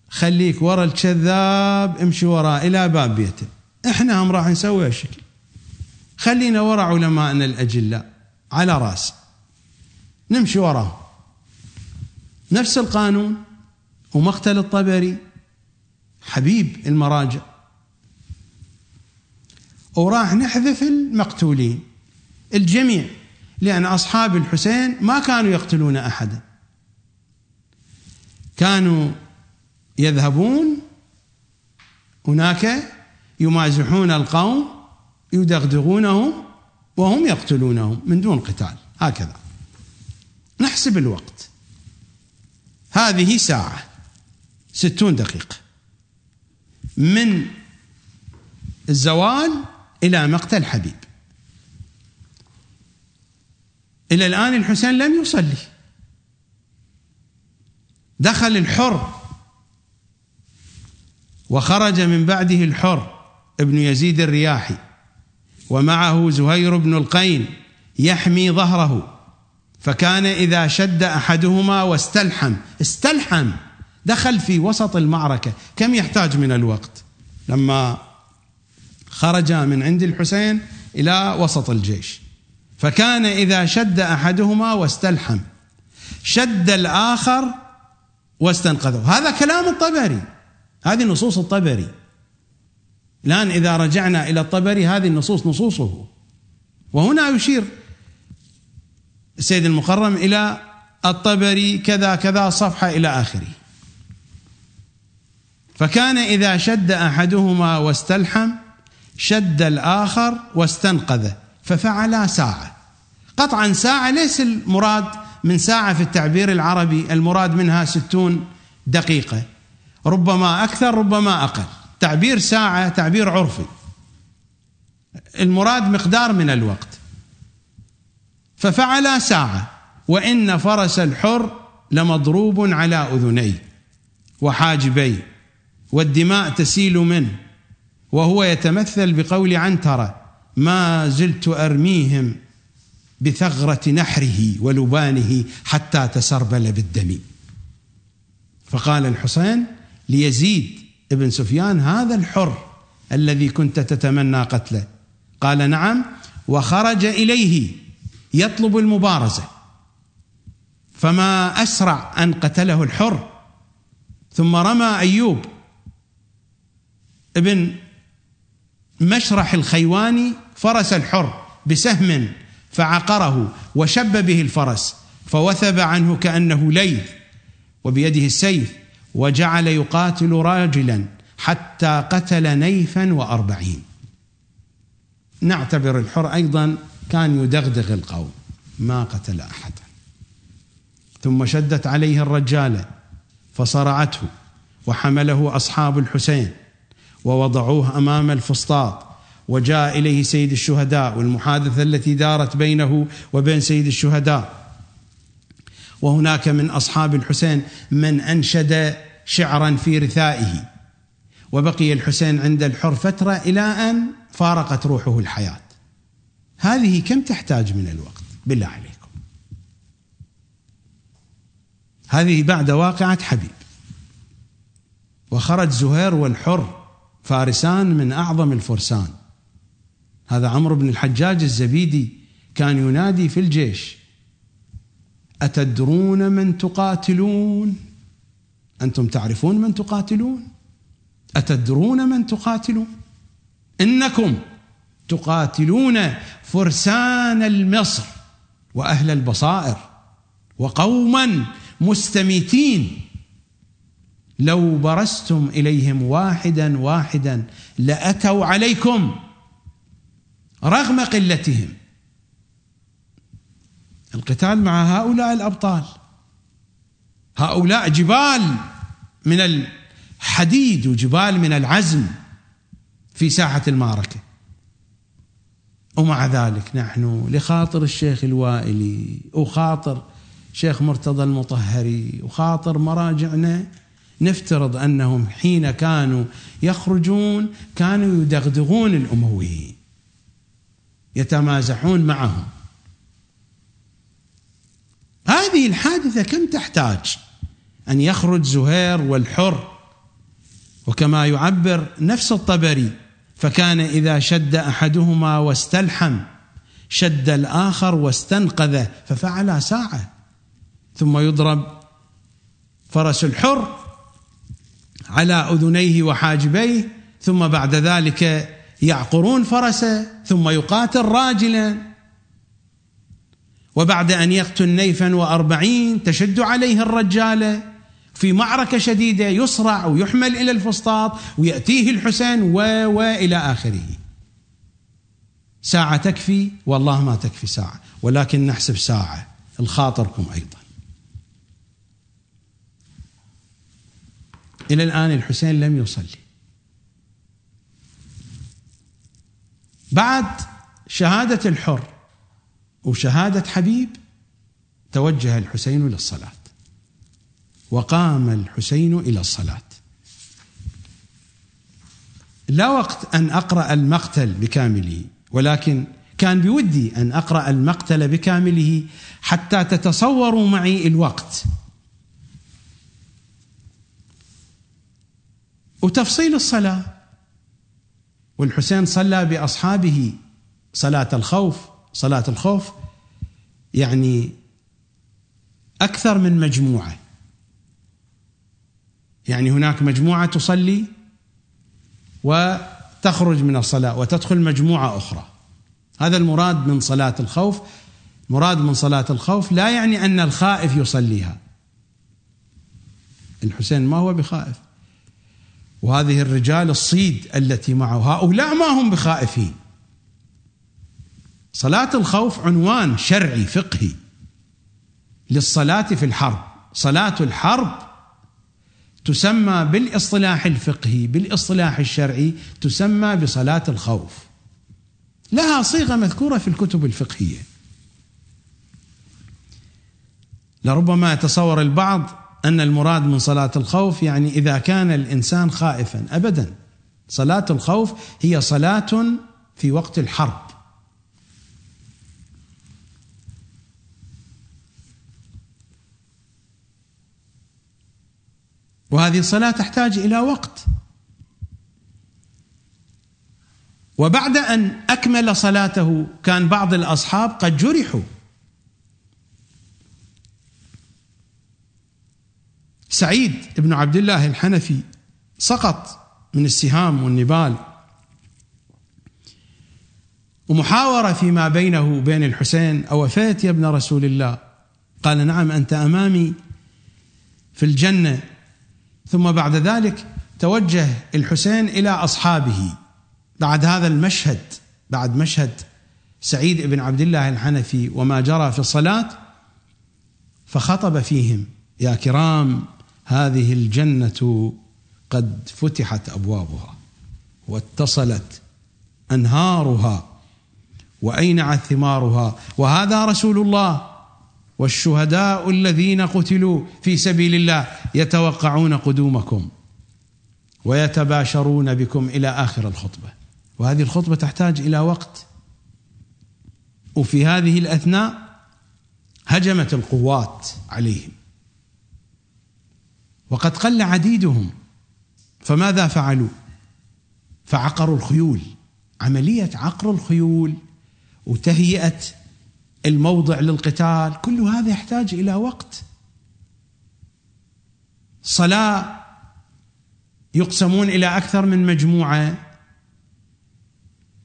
خليك ورا الكذاب امشي وراه إلى باب بيته. إحنا هم راح نسوي هالشكل. خلينا ورا علمائنا الأجلاء على رأس. نمشي وراه نفس القانون ومقتل الطبري. حبيب المراجع. وراح نحذف المقتولين. الجميع. لأن أصحاب الحسين ما كانوا يقتلون أحدا. كانوا يذهبون هناك يمازحون القوم يدغدغونهم وهم يقتلونهم من دون قتال. هكذا. نحسب الوقت. هذه ساعة ستون دقيقة. من الزوال إلى مقتل حبيب. إلى الآن الحسين لم يصلي. دخل الحر وخرج من بعده الحر ابن يزيد الرياحي ومعه زهير بن القين يحمي ظهره فكان إذا شد أحدهما واستلحم استلحم دخل في وسط المعركة. كم يحتاج من الوقت؟ لما خرج من عند الحسين إلى وسط الجيش. فكان إذا شد أحدهما واستلحم. شد الآخر واستنقذه. هذا كلام الطبري. هذه نصوص الطبري. الآن إذا رجعنا إلى الطبري هذه النصوص نصوصه. وهنا يشير السيد المقرم إلى الطبري كذا كذا صفحة إلى آخره. فكان إذا شد أحدهما واستلحم شد الآخر واستنقذه ففعلا ساعة. قطعا ساعة ليس المراد من ساعة في التعبير العربي المراد منها ستون دقيقة. ربما أكثر ربما أقل. تعبير ساعة تعبير عرفي المراد مقدار من الوقت. ففعل ساعة. وإن فرس الحر لمضروب على أذنيه وحاجبيه والدماء تسيل منه وهو يتمثل بقول عنترة. ما زلت أرميهم. بثغرة نحره ولبانه حتى تسربل بالدم. فقال الحسين ليزيد ابن سفيان هذا الحر الذي كنت تتمنى قتله. قال نعم وخرج إليه يطلب المبارزة. فما أسرع أن قتله الحر ثم رمى أيوب ابن مشرح الخيواني فرس الحر بسهم فعقره وشب به الفرس فوثب عنه كأنه ليث وبيده السيف وجعل يقاتل راجلا حتى قتل نيفا وأربعين. نعتبر الحر أيضا كان يدغدغ القوم ما قتل أحدا. ثم شدت عليه الرجالة فصرعته وحمله أصحاب الحسين ووضعوه أمام الفسطاط وجاء إليه سيد الشهداء والمحادثة التي دارت بينه وبين سيد الشهداء. وهناك من أصحاب الحسين من أنشد شعرا في رثائه وبقي الحسين عند الحر فترة إلى أن فارقت روحه الحياة. هذه كم تحتاج من الوقت؟ بالله عليكم. هذه بعد واقعة حبيب. وخرج زهير والحر فارسان من أعظم الفرسان. هذا عمرو بن الحجاج الزبيدي كان ينادي في الجيش. أتدرون من تقاتلون؟ أنتم تعرفون من تقاتلون؟ أتدرون من تقاتلون؟ إنكم تقاتلون فرسان المصر وأهل البصائر وقوما مستميتين. لو برستم إليهم واحدا واحدا لأتوا عليكم. رغم قلتهم. القتال مع هؤلاء الأبطال. هؤلاء جبال من الحديد وجبال من العزم في ساحة المعركة. ومع ذلك نحن لخاطر الشيخ الوائلي وخاطر شيخ مرتضى المطهري وخاطر مراجعنا نفترض أنهم حين كانوا يخرجون كانوا يدغدغون الأمويين. يتمازحون معهم. هذه الحادثة كم تحتاج؟ أن يخرج زهير والحر وكما يعبر نفس الطبري فكان إذا شد أحدهما واستلحم شد الآخر واستنقذ ففعل ساعة. ثم يضرب فرس الحر على أذنيه وحاجبيه ثم بعد ذلك يعقرون فرسه ثم يقاتل راجلا. وبعد أن يقتل نيفا وأربعين تشد عليه الرجالة في معركة شديدة يصرع ويحمل إلى الفسطاط ويأتيه الحسين و وإلى آخره. ساعة تكفي؟ والله ما تكفي ساعة ولكن نحسب ساعة الخاطركم أيضا. إلى الآن الحسين لم يصلي. بعد شهادة الحر وشهادة حبيب توجه الحسين للصلاة وقام الحسين إلى الصلاة. لا وقت أن أقرأ المقتل بكامله ولكن كان بودي أن أقرأ المقتل بكامله حتى تتصوروا معي الوقت. وتفصيل الصلاة. والحسين صلى بأصحابه صلاة الخوف صلاة الخوف يعني أكثر من مجموعة. يعني هناك مجموعة تصلي وتخرج من الصلاة وتدخل مجموعة أخرى. هذا المراد من صلاة الخوف. مراد من صلاة الخوف لا يعني أن الخائف يصليها. الحسين ما هو بخائف. وهذه الرجال الصيد التي معه. هؤلاء ما هم بخائفين. صلاة الخوف عنوان شرعي فقهي للصلاة في الحرب. صلاة الحرب تسمى بالاصطلاح الفقهي بالاصطلاح الشرعي تسمى بصلاة الخوف. لها صيغة مذكورة في الكتب الفقهية. لربما يتصور البعض أن المراد من صلاة الخوف يعني إذا كان الإنسان خائفا. أبدا. صلاة الخوف هي صلاة في وقت الحرب. وهذه الصلاة تحتاج إلى وقت. وبعد أن أكمل صلاته كان بعض الأصحاب قد جرحوا. سعيد بن عبد الله الحنفي سقط من السهام والنبال. ومحاورة فيما بينه وبين الحسين أوفيت يا ابن رسول الله؟ قال نعم أنت أمامي في الجنة. ثم بعد ذلك توجه الحسين إلى أصحابه. بعد هذا المشهد بعد مشهد سعيد بن عبد الله الحنفي وما جرى في الصلاة فخطب فيهم يا كرام هذه الجنة قد فتحت أبوابها واتصلت أنهارها وأينعت ثمارها. وهذا رسول الله والشهداء الذين قتلوا في سبيل الله يتوقعون قدومكم ويتباشرون بكم إلى آخر الخطبة. وهذه الخطبة تحتاج إلى وقت. وفي هذه الأثناء هجمت القوات عليهم. وقد قل عديدهم فماذا فعلوا؟ فعقروا الخيول. عملية عقر الخيول وتهيئة الموضع للقتال كل هذا يحتاج إلى وقت. صلاة يقسمون إلى أكثر من مجموعة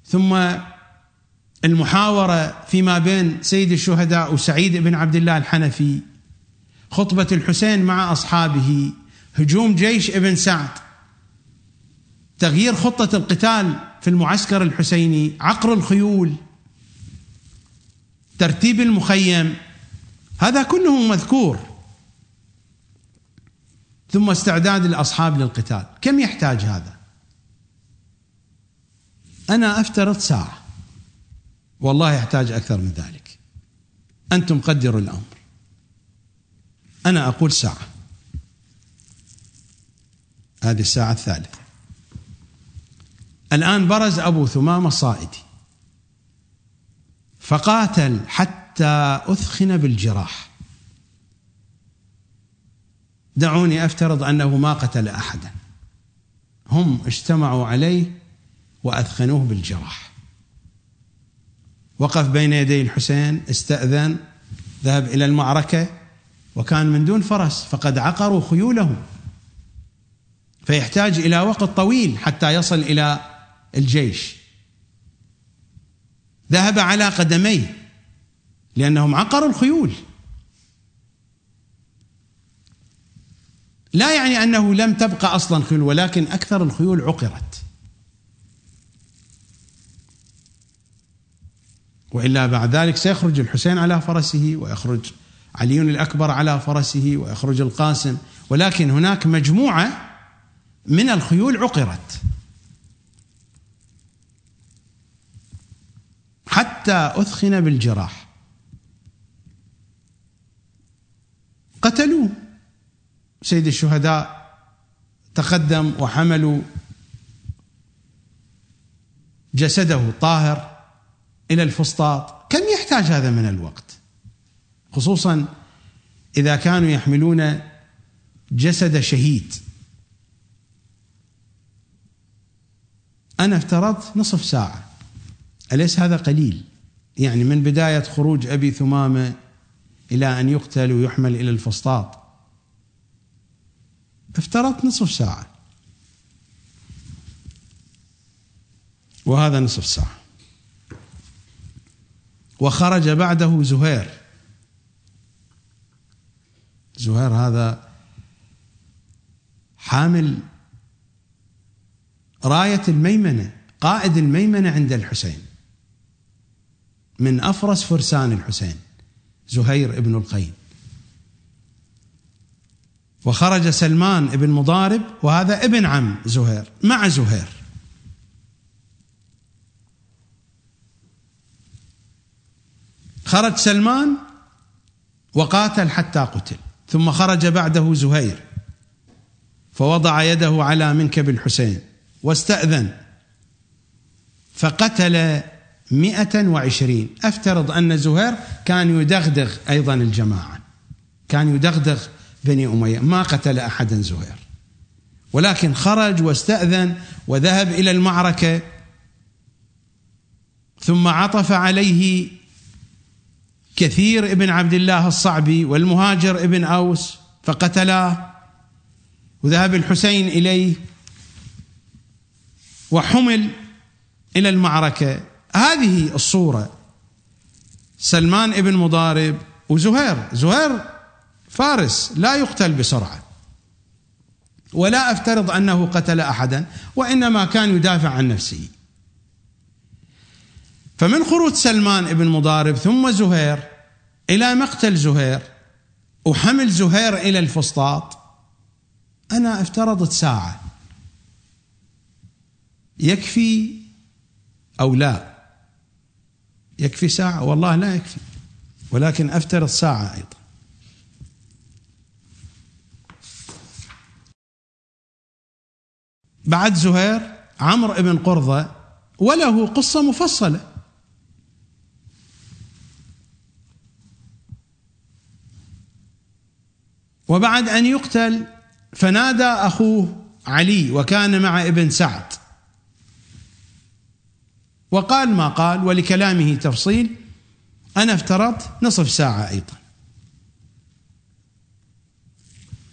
ثم المحاورة فيما بين سيد الشهداء وسعيد بن عبد الله الحنفي. خطبة الحسين مع أصحابه. هجوم جيش ابن سعد. تغيير خطة القتال في المعسكر الحسيني. عقر الخيول. ترتيب المخيم. هذا كله مذكور. ثم استعداد الأصحاب للقتال. كم يحتاج هذا؟ أنا أفترض ساعة. والله يحتاج أكثر من ذلك. أنتم قدروا الأمر. أنا أقول ساعة. هذه الساعة الثالثة. الآن برز أبو ثمامة الصائدي فقاتل حتى أثخن بالجراح. دعوني أفترض أنه ما قتل أحدا. هم اجتمعوا عليه وأثخنوه بالجراح. وقف بين يدي الحسين استأذن ذهب إلى المعركة. وكان من دون فرس فقد عقروا خيولهم. فيحتاج إلى وقت طويل حتى يصل إلى الجيش. ذهب على قدميه لأنهم عقروا الخيول. لا يعني أنه لم تبقى أصلا خيول ولكن أكثر الخيول عقرت. وإلا بعد ذلك سيخرج الحسين على فرسه ويخرج علي الأكبر على فرسه ويخرج القاسم. ولكن هناك مجموعة من الخيول عقرت. حتى أثخن بالجراح. قتلوه. سيد الشهداء تقدم وحملوا جسده طاهر إلى الفسطاط. كم يحتاج هذا من الوقت؟ خصوصا إذا كانوا يحملون جسد شهيد. أنا افترضت نصف ساعة. أليس هذا قليل؟ يعني من بداية خروج أبي ثمامة إلى أن يقتل ويحمل إلى الفسطاط. افترضت نصف ساعة. وهذا نصف ساعة. وخرج بعده زهير. زهير هذا حامل راية الميمنة قائد الميمنة عند الحسين من أفرس فرسان الحسين زهير ابن القيم. وخرج سلمان بن مضارب وهذا ابن عم زهير مع زهير. خرج سلمان وقاتل حتى قتل. ثم خرج بعده زهير فوضع يده على منكب الحسين واستأذن فقتل مئة وعشرين. أفترض أن زهير كان يدغدغ أيضا الجماعة كان يدغدغ بني أمية ما قتل أحدا زهير. ولكن خرج واستأذن وذهب إلى المعركة ثم عطف عليه كثير ابن عبد الله الصعبي والمهاجر ابن أوس فقتلاه وذهب الحسين إليه وحمل إلى المعركة. هذه الصورة سلمان ابن مضارب وزهير. زهير فارس لا يقتل بسرعة ولا أفترض أنه قتل أحدا وإنما كان يدافع عن نفسه. فمن خروج سلمان ابن مضارب ثم زهير إلى مقتل زهير وحمل زهير إلى الفسطاط. أنا افترضت ساعة. يكفي أو لا؟ يكفي ساعة؟ والله لا يكفي. ولكن أفترض ساعة أيضا. بعد زهير عمرو بن قرظة وله قصة مفصلة. وبعد أن يقتل فنادى أخوه علي وكان مع ابن سعد. وقال ما قال ولكلامه تفصيل. أنا افترضت نصف ساعة أيضا.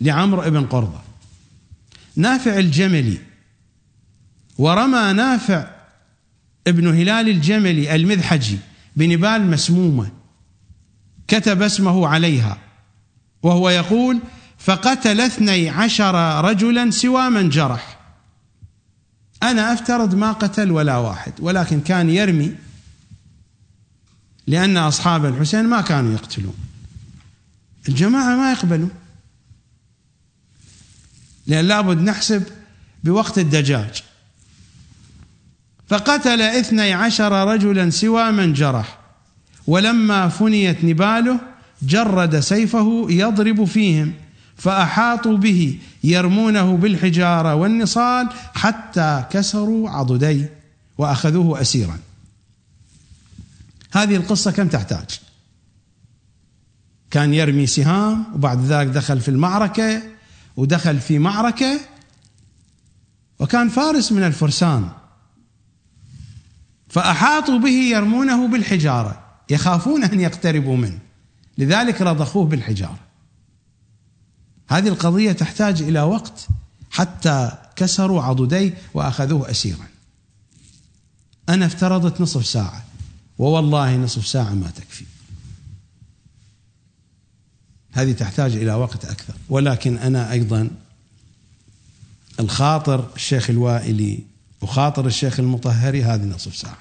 لعمرو بن قرظة نافع الجملي. ورمى نافع ابن هلال الجملي المذحجي بنبال مسمومة. كتب اسمه عليها. وهو يقول فقتل اثني عشر رجلا سوى من جرح. أنا أفترض ما قتل ولا واحد ولكن كان يرمي لأن أصحاب الحسين ما كانوا يقتلون. الجماعة ما يقبلون. لأن لابد نحسب بوقت الدجاج. فقتل اثني عشر رجلا سوى من جرح. ولما فنيت نباله جرد سيفه يضرب فيهم فأحاطوا به يرمونه بالحجارة والنصال حتى كسروا عضديه وأخذوه أسيرا. هذه القصة كم تحتاج؟ كان يرمي سهام وبعد ذلك دخل في المعركة ودخل في معركة وكان فارس من الفرسان. فأحاطوا به يرمونه بالحجارة يخافون أن يقتربوا منه. لذلك رضخوه بالحجارة. هذه القضية تحتاج إلى وقت حتى كسروا عضديه وأخذوه أسيرا. أنا افترضت نصف ساعة ووالله نصف ساعة ما تكفي. هذه تحتاج إلى وقت أكثر. ولكن أنا أيضا الخاطر الشيخ الوائلي وخاطر الشيخ المطهري هذه نصف ساعة.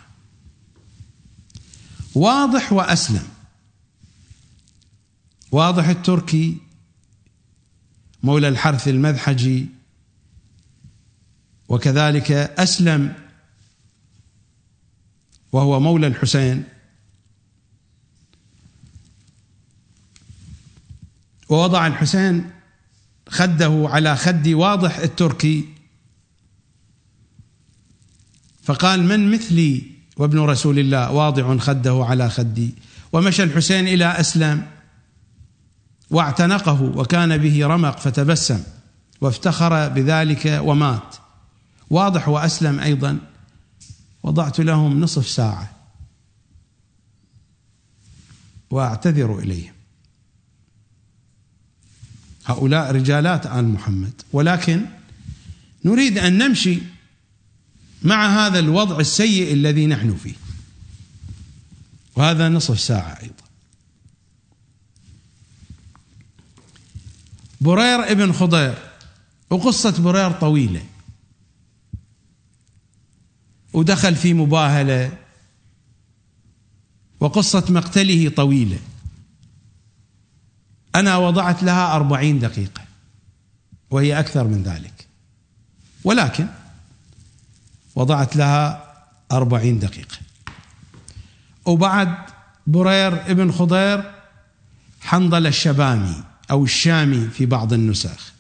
واضح وأسلم. واضح التركي مولى الحرث المذحجي وكذلك أسلم وهو مولى الحسين. ووضع الحسين خده على خد واضح التركي. فقال من مثلي وابن رسول الله واضع خده على خدي. ومشى الحسين إلى أسلم. واعتنقه وكان به رمق فتبسم وافتخر بذلك ومات. واضح وأسلم أيضا. وضعت لهم نصف ساعة. وأعتذر إليهم. هؤلاء رجالات آل محمد. ولكن نريد أن نمشي مع هذا الوضع السيء الذي نحن فيه. وهذا نصف ساعة أيضا. برير ابن خضير وقصة برير طويلة. ودخل في مباهلة وقصة مقتله طويلة. أنا وضعت لها أربعين دقيقة وهي أكثر من ذلك. ولكن وضعت لها أربعين دقيقة. وبعد برير ابن خضير حنظل الشبامي. أو الشامي في بعض النسخ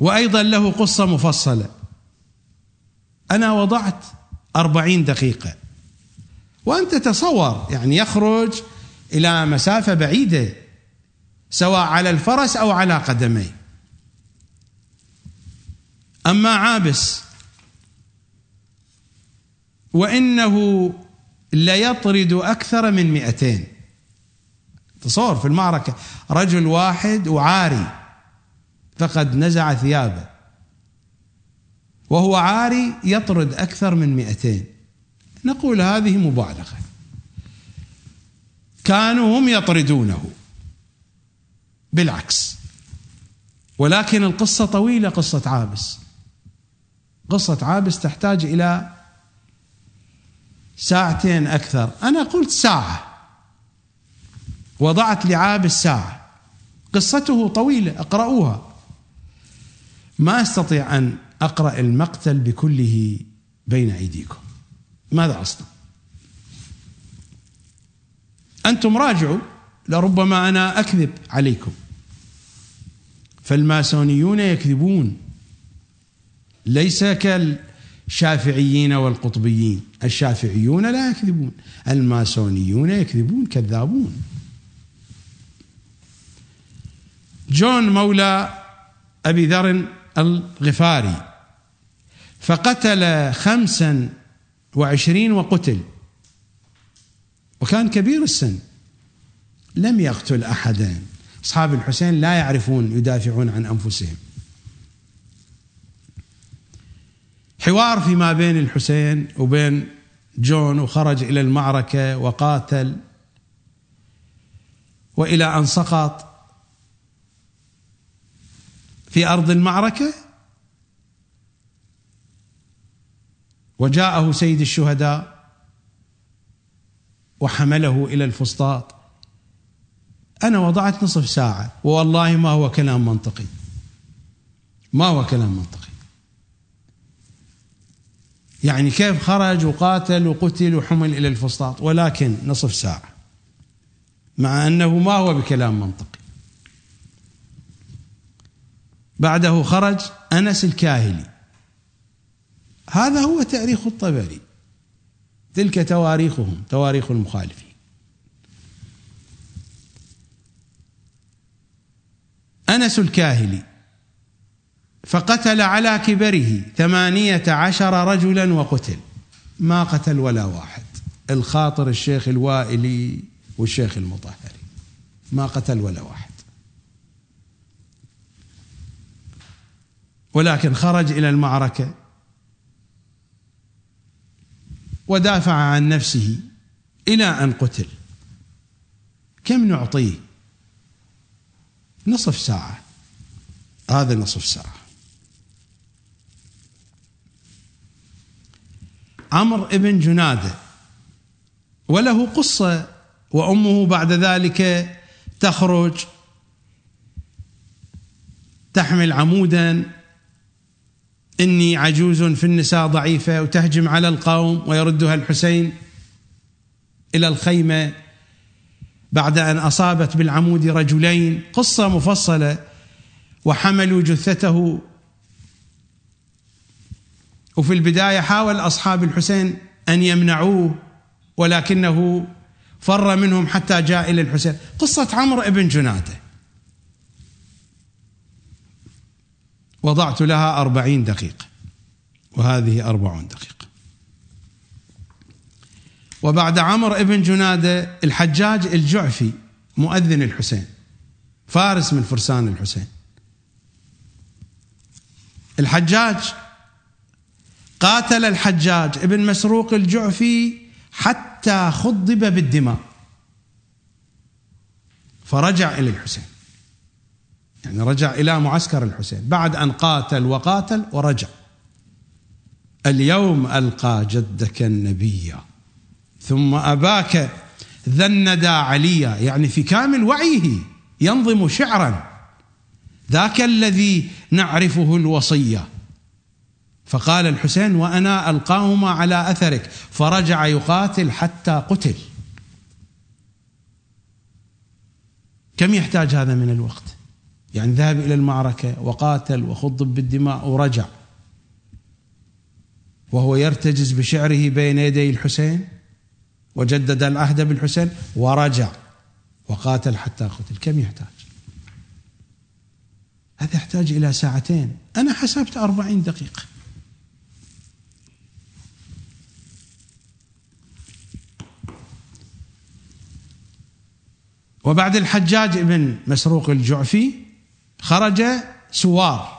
وأيضا له قصة مفصلة. أنا وضعت أربعين دقيقة. وأنت تصور يعني يخرج إلى مسافة بعيدة سواء على الفرس أو على قدميه. أما عابس وإنه ليطرد أكثر من مئتين. تصور في المعركة. رجل واحد وعاري فقد نزع ثيابه. وهو عاري يطرد أكثر من مئتين. نقول هذه مبالغة. كانوا هم يطردونه. بالعكس. ولكن القصة طويلة قصة عابس. قصة عابس تحتاج إلى ساعتين أكثر. أنا قلت ساعة. وضعت لعابس ساعة قصته طويلة أقرأوها. ما أستطيع أن أقرأ المقتل بكله بين أيديكم. ماذا أصنع؟ أنتم راجعوا لربما أنا أكذب عليكم. فالماسونيون يكذبون. ليس كالشافعيين والقطبيين. الشافعيون لا يكذبون. الماسونيون يكذبون كذابون. جون مولى أبي ذر الغفاري فقتل خمسا وعشرين وقتل وكان كبير السن لم يقتل أحدا. أصحاب الحسين لا يعرفون يدافعون عن أنفسهم. حوار فيما بين الحسين وبين جون وخرج إلى المعركة وقاتل وإلى أن سقط في أرض المعركة؟ وجاءه سيد الشهداء وحمله إلى الفسطاط. أنا وضعت نصف ساعة والله ما هو كلام منطقي. ما هو كلام منطقي. يعني كيف خرج وقاتل وقتل وحمل إلى الفسطاط؟ ولكن نصف ساعة مع أنه ما هو بكلام منطقي. بعده خرج أنس الكاهلي. هذا هو تاريخ الطبري. تلك تواريخهم تواريخ المخالفين. أنس الكاهلي فقتل على كبره ثمانية عشر رجلا وقتل. ما قتل ولا واحد. الخاطر الشيخ الوائلي والشيخ المطهري. ما قتل ولا واحد. ولكن خرج إلى المعركة ودافع عن نفسه إلى أن قتل. كم نعطيه؟ نصف ساعة. هذا نصف ساعة. عمرو ابن جنادة وله قصة وأمه بعد ذلك تخرج تحمل عمودا إني عجوز في النساء ضعيفة وتهجم على القوم ويردها الحسين إلى الخيمة بعد أن أصابت بالعمود رجلين. قصة مفصلة وحملوا جثته. وفي البداية حاول أصحاب الحسين أن يمنعوه ولكنه فر منهم حتى جاء إلى الحسين. قصة عمرو بن جنادة. وضعت لها أربعين دقيقة وهذه أربعون دقيقة. وبعد عمر ابن جنادة الحجاج الجعفي مؤذن الحسين فارس من فرسان الحسين. الحجاج قاتل الحجاج ابن مسروق الجعفي حتى خضب بالدماء فرجع إلى الحسين. يعني رجع إلى معسكر الحسين. بعد أن قاتل وقاتل ورجع. اليوم ألقى جدك النبي. ثم أباك ذندا عليا يعني في كامل وعيه ينظم شعرا. ذاك الذي نعرفه الوصية. فقال الحسين وأنا ألقاهما على أثرك. فرجع يقاتل حتى قتل. كم يحتاج هذا من الوقت؟ يعني ذهب إلى المعركة وقاتل وخضب بالدماء ورجع. وهو يرتجز بشعره بين يدي الحسين وجدد العهد بالحسين ورجع وقاتل حتى قتل. كم يحتاج؟ هذا يحتاج إلى ساعتين. أنا حسبت أربعين دقيقة. وبعد الحجاج بن مسروق الجعفي خرج سوار.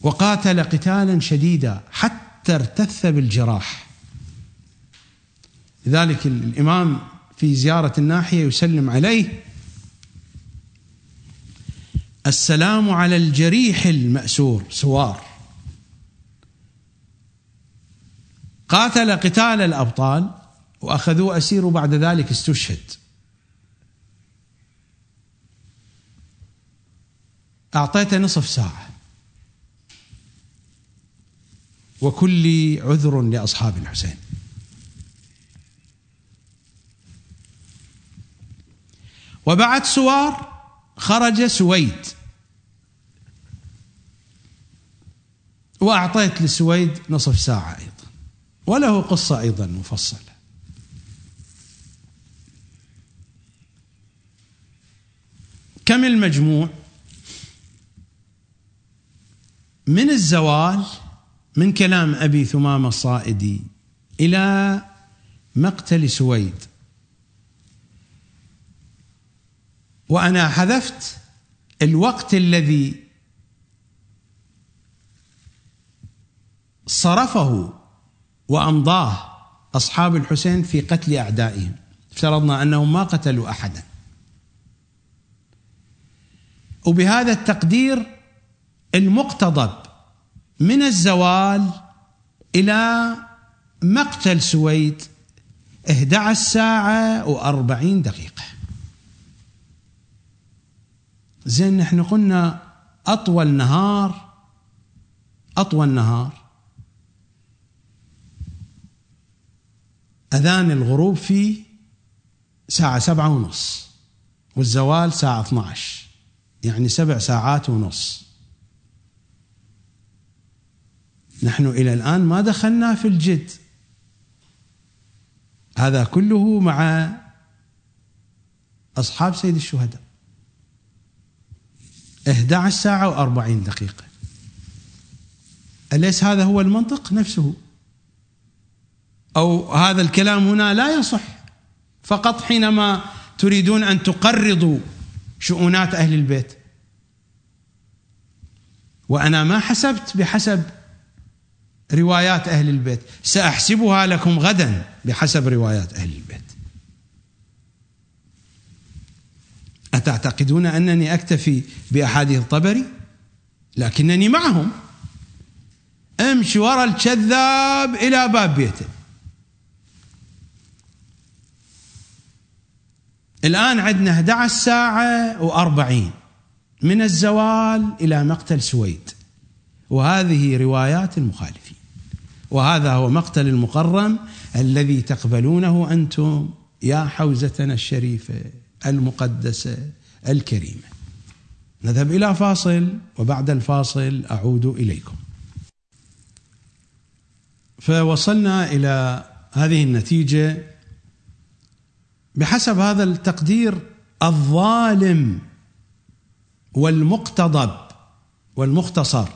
وقاتل قتالا شديدا حتى ارتث بالجراح. لذلك الإمام في زيارة الناحية يسلم عليه السلام على الجريح المأسور سوار. قاتل قتال الأبطال وأخذوه أسير وبعد ذلك استشهد. اعطيته نصف ساعة. وكل عذر لأصحاب الحسين. وبعد سوار خرج سويد. وأعطيت لسويد نصف ساعة أيضا. وله قصة أيضا مفصلة. كم المجموع؟ من الزوال من كلام أبي ثمامة الصائدي إلى مقتل سويد. وأنا حذفت الوقت الذي صرفه وأمضاه أصحاب الحسين في قتل أعدائهم. افترضنا أنهم ما قتلوا أحدا. وبهذا التقدير المقتضب من الزوال إلى مقتل سويد 11 ساعة و40 دقيقة. زين نحن قلنا أطول نهار أطول نهار. أذان الغروب فيه ساعة سبعة ونص والزوال ساعة 12 يعني سبع ساعات ونص. نحن إلى الآن ما دخلنا في الجد. هذا كله مع أصحاب سيد الشهداء. 11 ساعة و40 دقيقة. أليس هذا هو المنطق؟ نفسه. أو هذا الكلام هنا لا يصح. فقط حينما تريدون أن تقرضوا شؤونات أهل البيت. وأنا ما حسبت بحسب روايات أهل البيت. سأحسبها لكم غدا بحسب روايات أهل البيت. أتعتقدون أنني أكتفي بأحاديث الطبري؟ لكنني معهم. أمشي وراء الكذاب إلى باب بيته. الآن عندنا 11 ساعة و40 من الزوال إلى مقتل سويد. وهذه روايات المخالفين. وهذا هو مقتل المقرم الذي تقبلونه أنتم يا حوزتنا الشريفة المقدسة الكريمة. نذهب إلى فاصل وبعد الفاصل أعود إليكم. فوصلنا إلى هذه النتيجة بحسب هذا التقدير الظالم والمقتضب والمختصر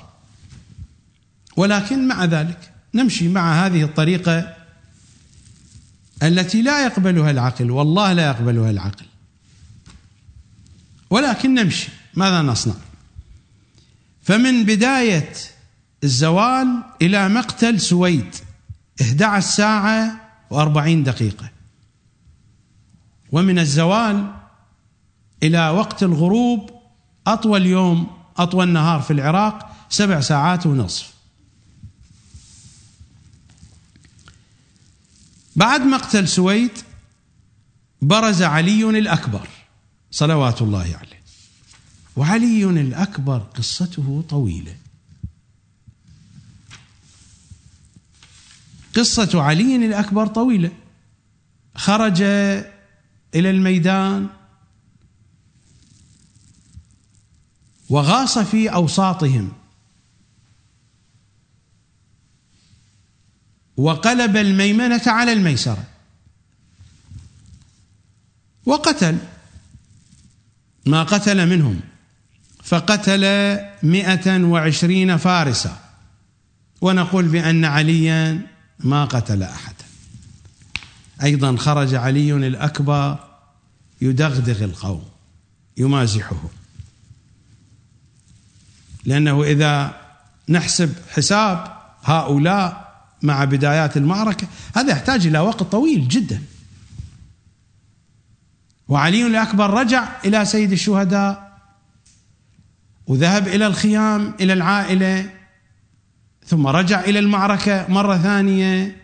ولكن مع ذلك نمشي مع هذه الطريقة التي لا يقبلها العقل والله لا يقبلها العقل. ولكن نمشي. ماذا نصنع؟ فمن بداية الزوال إلى مقتل سويد 11 ساعة و40 دقيقة. ومن الزوال إلى وقت الغروب أطول يوم أطول نهار في العراق سبع ساعات ونصف. بعد مقتل سويد برز علي الأكبر صلوات الله عليه. وعلي الأكبر قصته طويلة. قصة علي الأكبر طويلة. خرج إلى الميدان وغاص في أوساطهم. وقلب الميمنة على الميسرة. وقتل. ما قتل منهم. فقتل مئة وعشرين فارسا. ونقول بأن عليا ما قتل أحدا. أيضا خرج علي الأكبر يدغدغ القوم يمازحهم لأنه إذا نحسب حساب هؤلاء مع بدايات المعركة هذا يحتاج إلى وقت طويل جدا. وعلي الأكبر رجع إلى سيد الشهداء وذهب إلى الخيام إلى العائلة ثم رجع إلى المعركة مرة ثانية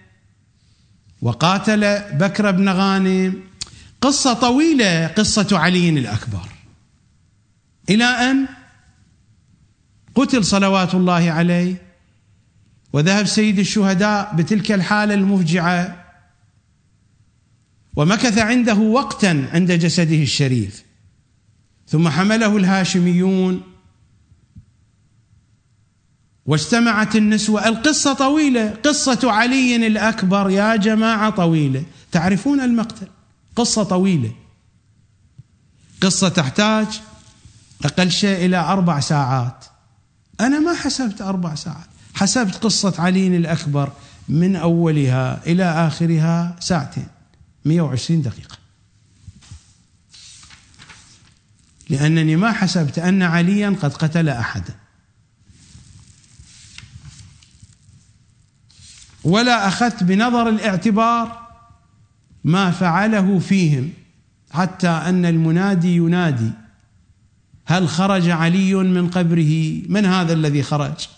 وقاتل بكر بن غانم. قصة طويلة قصة علي الأكبر. إلى أن قتل صلوات الله عليه. وذهب سيد الشهداء بتلك الحالة المفجعة ومكث عنده وقتا عند جسده الشريف ثم حمله الهاشميون واجتمعت النسوة. القصة طويلة قصة علي الأكبر. يا جماعة طويلة. تعرفون المقتل؟ قصة طويلة. قصة تحتاج أقل شيء إلى أربع ساعات. أنا ما حسبت أربع ساعات. حسبت قصة علي الأكبر من أولها إلى آخرها ساعتين 120 دقيقة. لأنني ما حسبت أن عليا قد قتل أحدا. ولا أخذت بنظر الاعتبار ما فعله فيهم حتى أن المنادي ينادي هل خرج علي من قبره؟ من هذا الذي خرج؟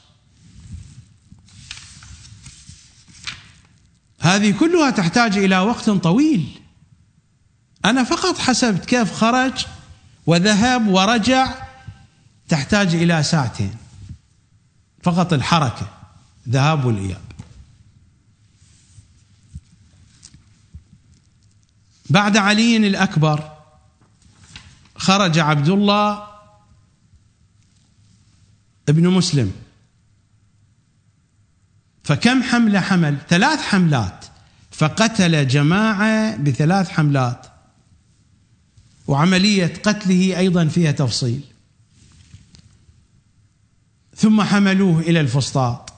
هذه كلها تحتاج إلى وقت طويل. أنا فقط حسبت كيف خرج وذهب ورجع تحتاج إلى ساعتين. فقط الحركة ذهاب والإياب. بعد علي الأكبر خرج عبد الله ابن مسلم. فكم حملة حمل؟ ثلاث حملات. فقتل جماعة بثلاث حملات. وعملية قتله أيضا فيها تفصيل. ثم حملوه إلى الفسطاط.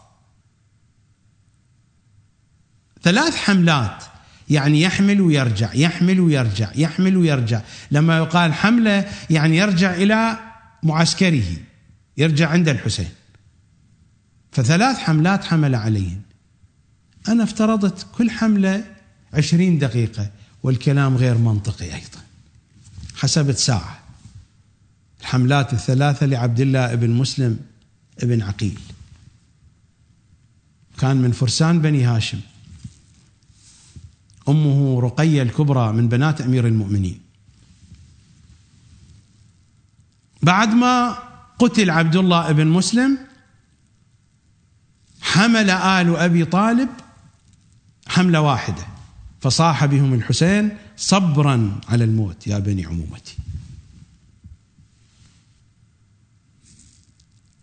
ثلاث حملات. يعني يحمل ويرجع يحمل ويرجع يحمل ويرجع. لما يقال حملة يعني يرجع إلى معسكره. يرجع عند الحسين. فثلاث حملات حمل عليهم أنا افترضت كل حملة عشرين دقيقة والكلام غير منطقي أيضا. حسبت ساعة. الحملات الثلاثة لعبد الله بن مسلم ابن عقيل. كان من فرسان بني هاشم. أمه رقية الكبرى من بنات أمير المؤمنين. بعد ما قتل عبد الله بن مسلم حمل آل أبي طالب حملة واحدة فصاح بهم الحسين صبرا على الموت يا بني عمومتي.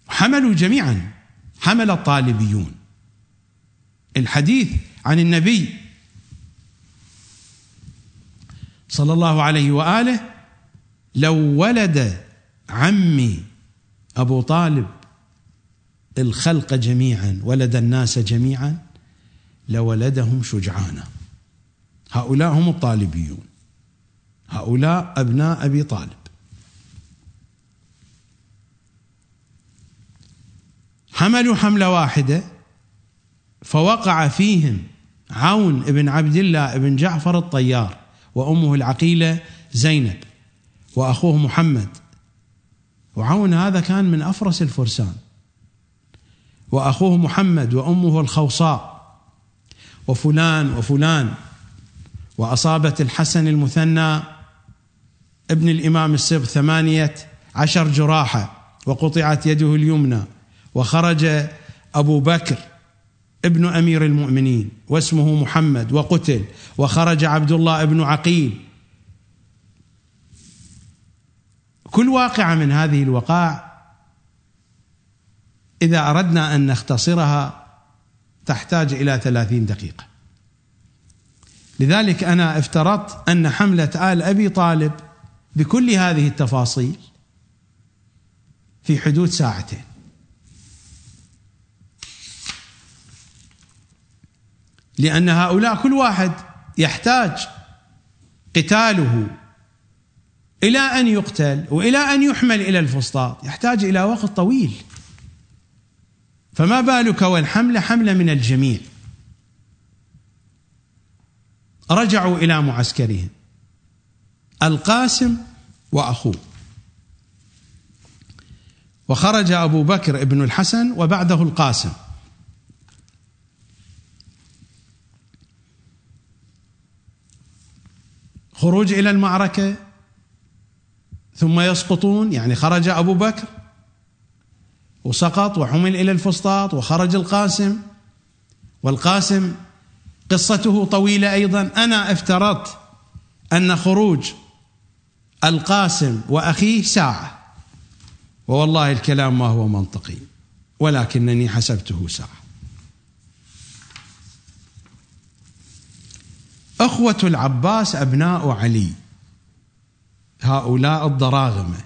حملوا جميعا حمل الطالبيون. الحديث عن النبي صلى الله عليه وآله لو ولد عمي أبو طالب الخلق جميعا ولد الناس جميعا لولدهم شجعانا. هؤلاء هم الطالبيون. هؤلاء أبناء أبي طالب. حملوا حملة واحدة فوقع فيهم عون بن عبد الله بن جعفر الطيار وأمه العقيلة زينب وأخوه محمد. وعون هذا كان من أفرس الفرسان. وأخوه محمد وأمه الخوصاء وفلان وفلان وأصابت الحسن المثنى ابن الإمام السبط ثمانية عشر جراحة وقطعت يده اليمنى وخرج أبو بكر ابن أمير المؤمنين واسمه محمد وقتل وخرج عبد الله ابن عقيل. كل واقعة من هذه الوقائع إذا أردنا أن نختصرها تحتاج إلى ثلاثين دقيقة. لذلك أنا افترضت أن حملة آل أبي طالب بكل هذه التفاصيل في حدود ساعتين. لأن هؤلاء كل واحد يحتاج قتاله إلى أن يقتل وإلى أن يحمل إلى الفسطاط يحتاج إلى وقت طويل. فما بالك والحملة حملة من الجميع رجعوا إلى معسكرهم القاسم وأخوه. وخرج أبو بكر ابن الحسن وبعده القاسم. خروج إلى المعركة ثم يسقطون يعني خرج أبو بكر وسقط وحمل إلى الفسطاط وخرج القاسم. والقاسم قصته طويلة أيضا. أنا افترضت أن خروج القاسم وأخيه ساعة. ووالله الكلام ما هو منطقي ولكنني حسبته ساعة. أخوة العباس أبناء علي هؤلاء الضراغمة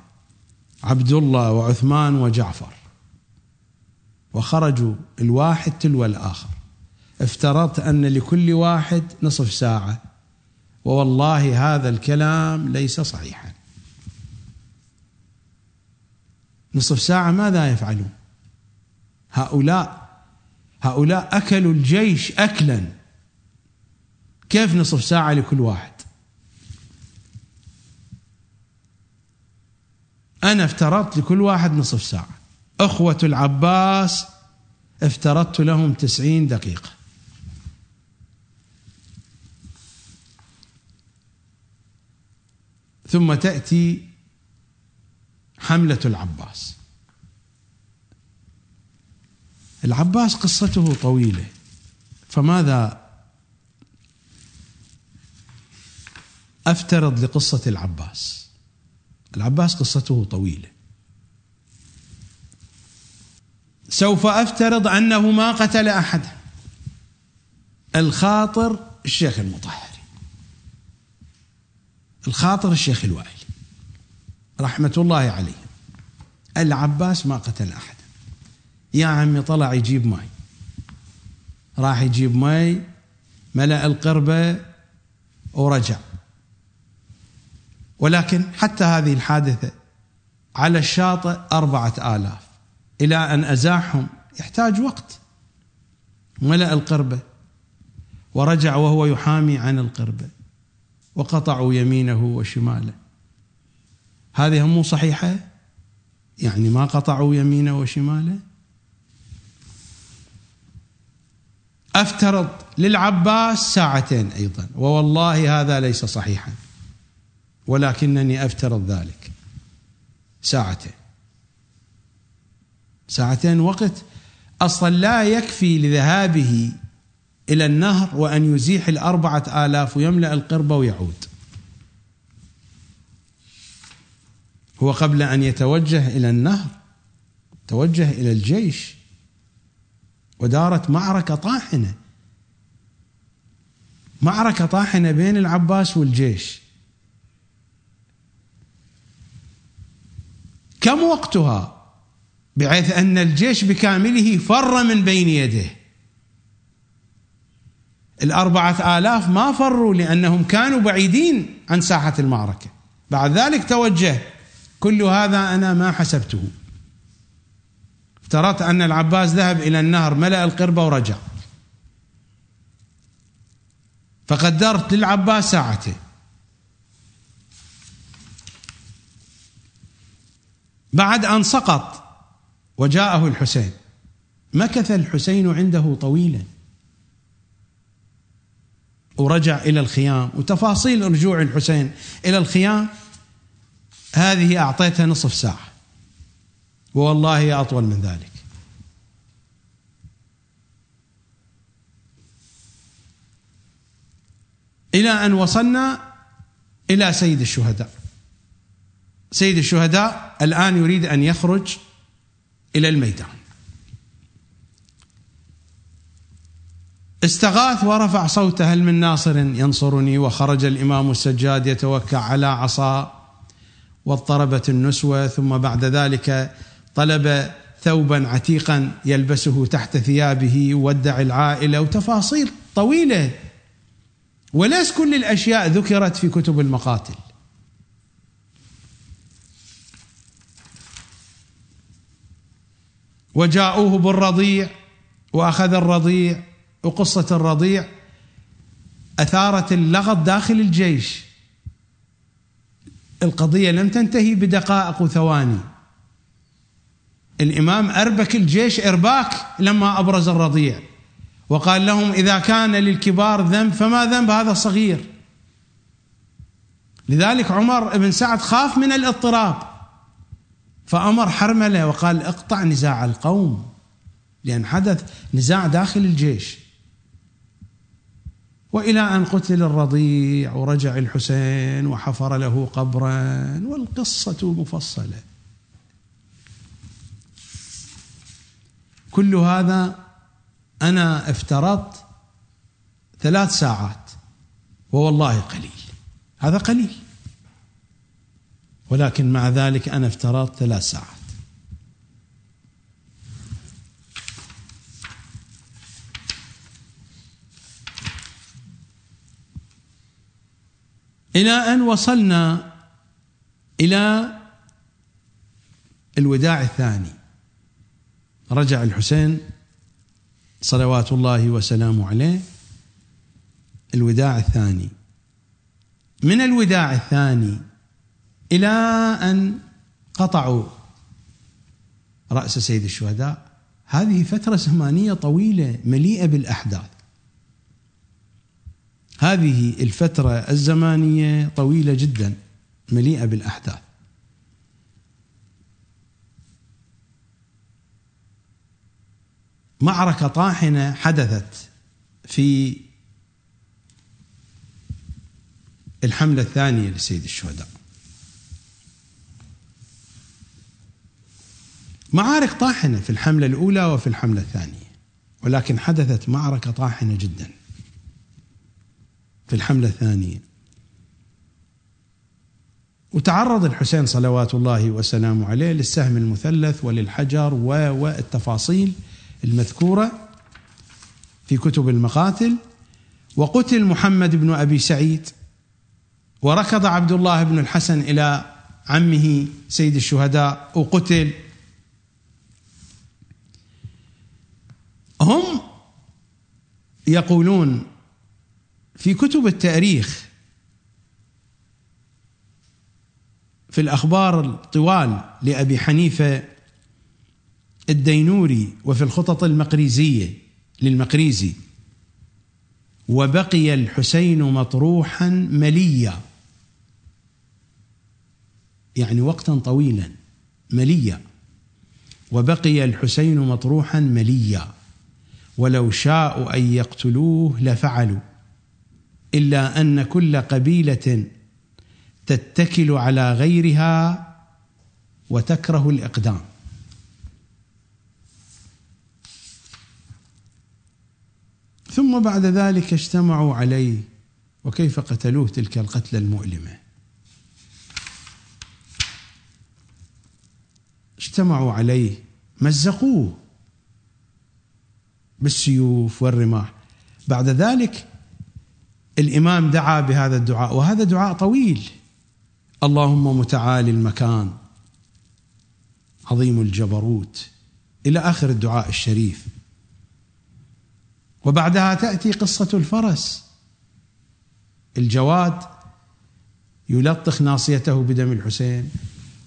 عبد الله وعثمان وجعفر. وخرجوا الواحد تلو الآخر. افترضت أن لكل واحد نصف ساعة. ووالله هذا الكلام ليس صحيحا. نصف ساعة ماذا يفعلون؟ هؤلاء هؤلاء أكلوا الجيش أكلا. كيف نصف ساعة لكل واحد؟ أنا افترضت لكل واحد نصف ساعة. أخوة العباس افترضت لهم تسعين دقيقة. ثم تأتي حملة العباس. العباس قصته طويلة فماذا أفترض لقصة العباس؟ العباس قصته طويلة. سوف أفترض أنه ما قتل أحدا الخاطر الشيخ المطهري. الخاطر الشيخ الوائلي رحمة الله عليه. العباس ما قتل أحدا يا عمي طلع يجيب ماي. راح يجيب ماي ملأ القربة ورجع. ولكن حتى هذه الحادثة على الشاطئ أربعة آلاف. إلى أن أزاحهم. يحتاج وقت. ملأ القربة. ورجع وهو يحامي عن القربة. وقطعوا يمينه وشماله. هذه مو صحيحة؟ يعني ما قطعوا يمينه وشماله؟ أفترض للعباس ساعتين أيضا. ووالله هذا ليس صحيحا. ولكنني أفترض ذلك. ساعتين. ساعتين وقت أصلا لا يكفي لذهابه إلى النهر وأن يزيح الأربعة آلاف ويملأ القربة ويعود. هو قبل أن يتوجه إلى النهر توجه إلى الجيش ودارت معركة طاحنة. معركة طاحنة بين العباس والجيش. كم وقتها؟ بحيث أن الجيش بكامله فر من بين يديه الأربعة آلاف ما فروا لأنهم كانوا بعيدين عن ساحة المعركة. بعد ذلك توجه كل هذا أنا ما حسبته. افترضت أن العباس ذهب إلى النهر ملأ القربة ورجع. فقدرت للعباس ساعتين بعد أن سقط وجاءه الحسين. مكث الحسين عنده طويلا. ورجع إلى الخيام. وتفاصيل رجوع الحسين إلى الخيام. هذه أعطيتها نصف ساعة. والله أطول من ذلك. إلى أن وصلنا إلى سيد الشهداء. سيد الشهداء الآن يريد أن يخرج إلى الميدان. استغاث ورفع صوته هل من ناصر ينصرني؟ وخرج الإمام السجاد يتوكع على عصا واضطربت النسوة ثم بعد ذلك طلب ثوبا عتيقا يلبسه تحت ثيابه ودع العائلة وتفاصيل طويلة. وليس كل الأشياء ذكرت في كتب المقاتل. وجاءوه بالرضيع وأخذ الرضيع وقصة الرضيع أثارت اللغط داخل الجيش. القضية لم تنتهي بدقائق وثواني. الإمام أربك الجيش إرباك لما أبرز الرضيع وقال لهم إذا كان للكبار ذنب فما ذنب هذا الصغير. لذلك عمر بن سعد خاف من الاضطراب. فأمر حرملة وقال اقطع نزاع القوم لأن حدث نزاع داخل الجيش. وإلى أن قتل الرضيع ورجع الحسين وحفر له قبرا والقصة مفصلة. كل هذا أنا افترضت ثلاث ساعات ووالله قليل. هذا قليل. ولكن مع ذلك أنا افترضت ثلاث ساعات. إلى أن وصلنا إلى الوداع الثاني. رجع الحسين صلوات الله وسلامه عليه. الوداع الثاني. من الوداع الثاني إلى أن قطعوا رأس سيد الشهداء. هذه فترة زمانية طويلة مليئة بالأحداث. هذه الفترة الزمانية طويلة جدا مليئة بالأحداث. معركة طاحنة حدثت في الحملة الثانية لسيد الشهداء. معارك طاحنة في الحملة الأولى وفي الحملة الثانية ولكن حدثت معركة طاحنة جدا في الحملة الثانية. وتعرض الحسين صلوات الله وسلامه عليه للسهم المثلث وللحجر والتفاصيل المذكورة في كتب المقاتل. وقتل محمد بن أبي سعيد وركض عبد الله بن الحسن إلى عمه سيد الشهداء وقتل هم يقولون في كتب التاريخ في الأخبار الطوال لأبي حنيفة الدينوري وفي الخطط المقريزية للمقريزي وبقي الحسين مطروحا مليا. يعني وقتا طويلا مليا. وبقي الحسين مطروحا مليا. ولو شاءوا أن يقتلوه لفعلوا إلا أن كل قبيلة تتكل على غيرها وتكره الإقدام. ثم بعد ذلك اجتمعوا عليه وكيف قتلوه تلك القتله المؤلمة؟ اجتمعوا عليه مزقوه. بالسيوف والرماح. بعد ذلك الإمام دعا بهذا الدعاء وهذا دعاء طويل. اللهم متعالي المكان. عظيم الجبروت. إلى آخر الدعاء الشريف. وبعدها تأتي قصة الفرس. الجواد يلطخ ناصيته بدم الحسين.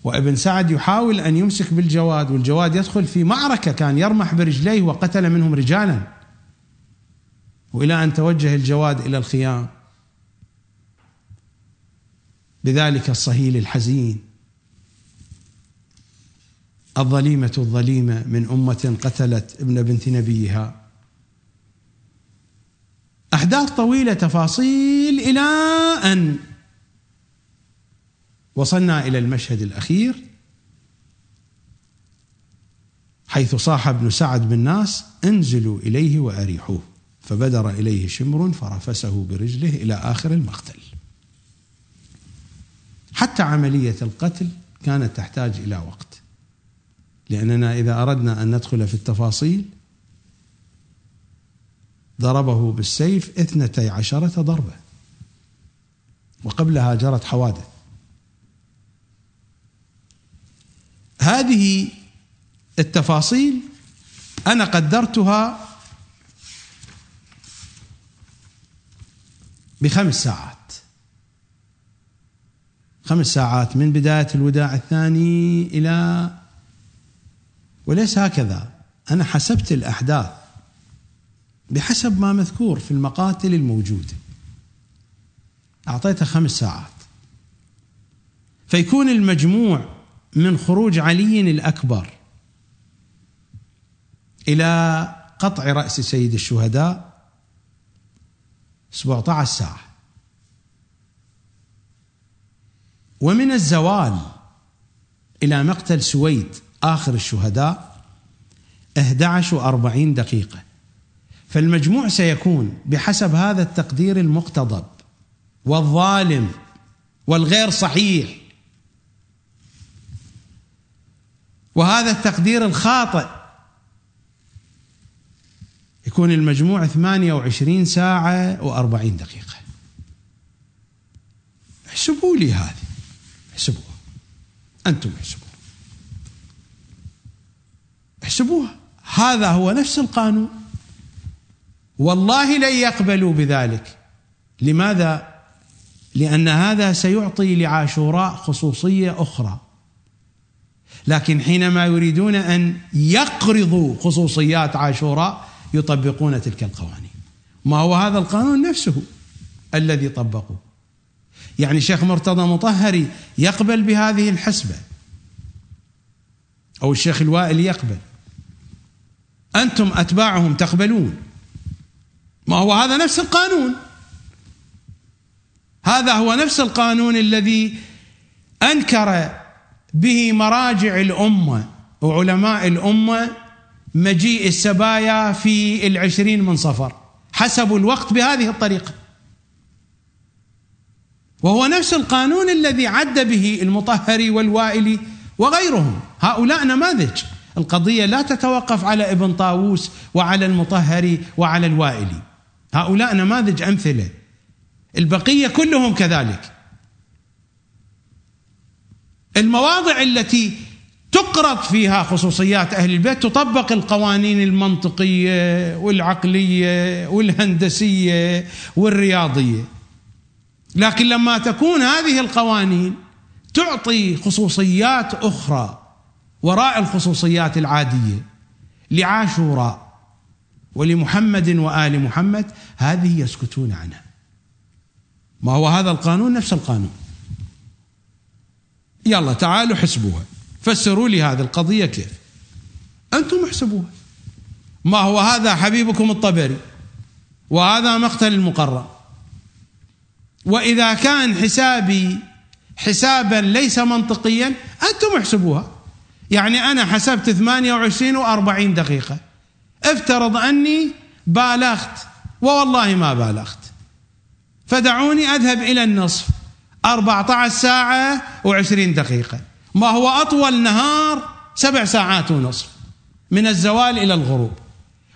وابن سعد يحاول أن يمسك بالجواد والجواد يدخل في معركة كان يرمح برجليه وقتل منهم رجالا. وإلى أن توجه الجواد إلى الخيام. بذلك الصهيل الحزين. الظليمة الظليمة من أمة قتلت ابن بنت نبيها. أحداث طويلة تفاصيل إلى أن وصلنا إلى المشهد الأخير حيث صاح ابن سعد بالناس انزلوا إليه وأريحوه. فبدر إليه شمر فرفسه برجله إلى آخر المقتل. حتى عملية القتل كانت تحتاج إلى وقت لأننا إذا أردنا أن ندخل في التفاصيل ضربه بالسيف اثنتي عشرة ضربة وقبلها جرت حوادث. هذه التفاصيل أنا قدرتها بخمس ساعات. خمس ساعات من بداية الوداع الثاني إلى وليس هكذا. أنا حسبت الأحداث بحسب ما مذكور في المقاتل الموجودة أعطيته خمس ساعات. فيكون المجموع من خروج علي الأكبر إلى قطع رأس سيد الشهداء 17 ساعة. ومن الزوال إلى مقتل سويد آخر الشهداء 11 وأربعين دقيقة. فالمجموع سيكون بحسب هذا التقدير المقتضب والظالم والغير صحيح وهذا التقدير الخاطئ. يكون المجموع 28 ساعة و40 دقيقة. احسبوا لي هذه. احسبوها. أنتم احسبوها. احسبوها. هذا هو نفس القانون. والله لن يقبلوا بذلك. لماذا؟ لأن هذا سيعطي لعاشوراء خصوصية أخرى. لكن حينما يريدون أن يقرضوا خصوصيات عاشوراء يطبقون تلك القوانين. ما هو هذا القانون؟ نفسه الذي طبقوه. يعني شيخ مرتضى مطهري يقبل بهذه الحسبة. أو الشيخ الوائل يقبل. أنتم أتباعهم تقبلون. ما هو هذا نفس القانون؟ هذا هو نفس القانون الذي أنكر به مراجع الأمة وعلماء الأمة مجيء السبايا في العشرين من صفر حسبوا الوقت بهذه الطريقة. وهو نفس القانون الذي عد به المطهري والوائلي وغيرهم. هؤلاء نماذج. القضية لا تتوقف على ابن طاووس وعلى المطهري وعلى الوائلي هؤلاء نماذج أمثلة. البقية كلهم كذلك. المواضع التي تقرض فيها خصوصيات أهل البيت تطبق القوانين المنطقية والعقلية والهندسية والرياضية. لكن لما تكون هذه القوانين تعطي خصوصيات أخرى وراء الخصوصيات العادية لعاشوراء ولمحمد وآل محمد هذه يسكتون عنها. ما هو هذا القانون؟ نفس القانون. يلا تعالوا حسبوها. فسروا لي هذه القضية كيف؟ أنتم احسبوها. ما هو هذا حبيبكم الطبري؟ وهذا مقتل المقرر. وإذا كان حسابي حسابا ليس منطقيا أنتم احسبوها. يعني أنا حسبت 28 و40 دقيقة. افترض أني بالغت ووالله ما بالغت. فدعوني أذهب إلى النصف. 14 ساعة و20 دقيقة. ما هو أطول نهار؟ سبع ساعات ونصف. من الزوال إلى الغروب.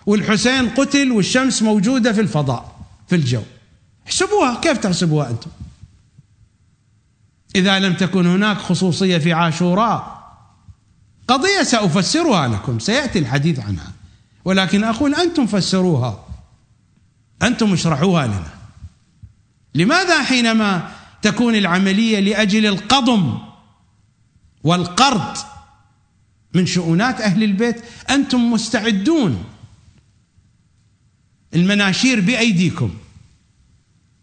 والحسين قتل والشمس موجودة في الفضاء في الجو. احسبوها. كيف تحسبوها أنتم؟ إذا لم تكن هناك خصوصية في عاشوراء قضية سأفسرها لكم. سيأتي الحديث عنها. ولكن أقول أنتم فسروها. أنتم اشرحوها لنا. لماذا حينما تكون العملية لأجل القضم والقرض من شؤونات أهل البيت. أنتم مستعدون المناشير بأيديكم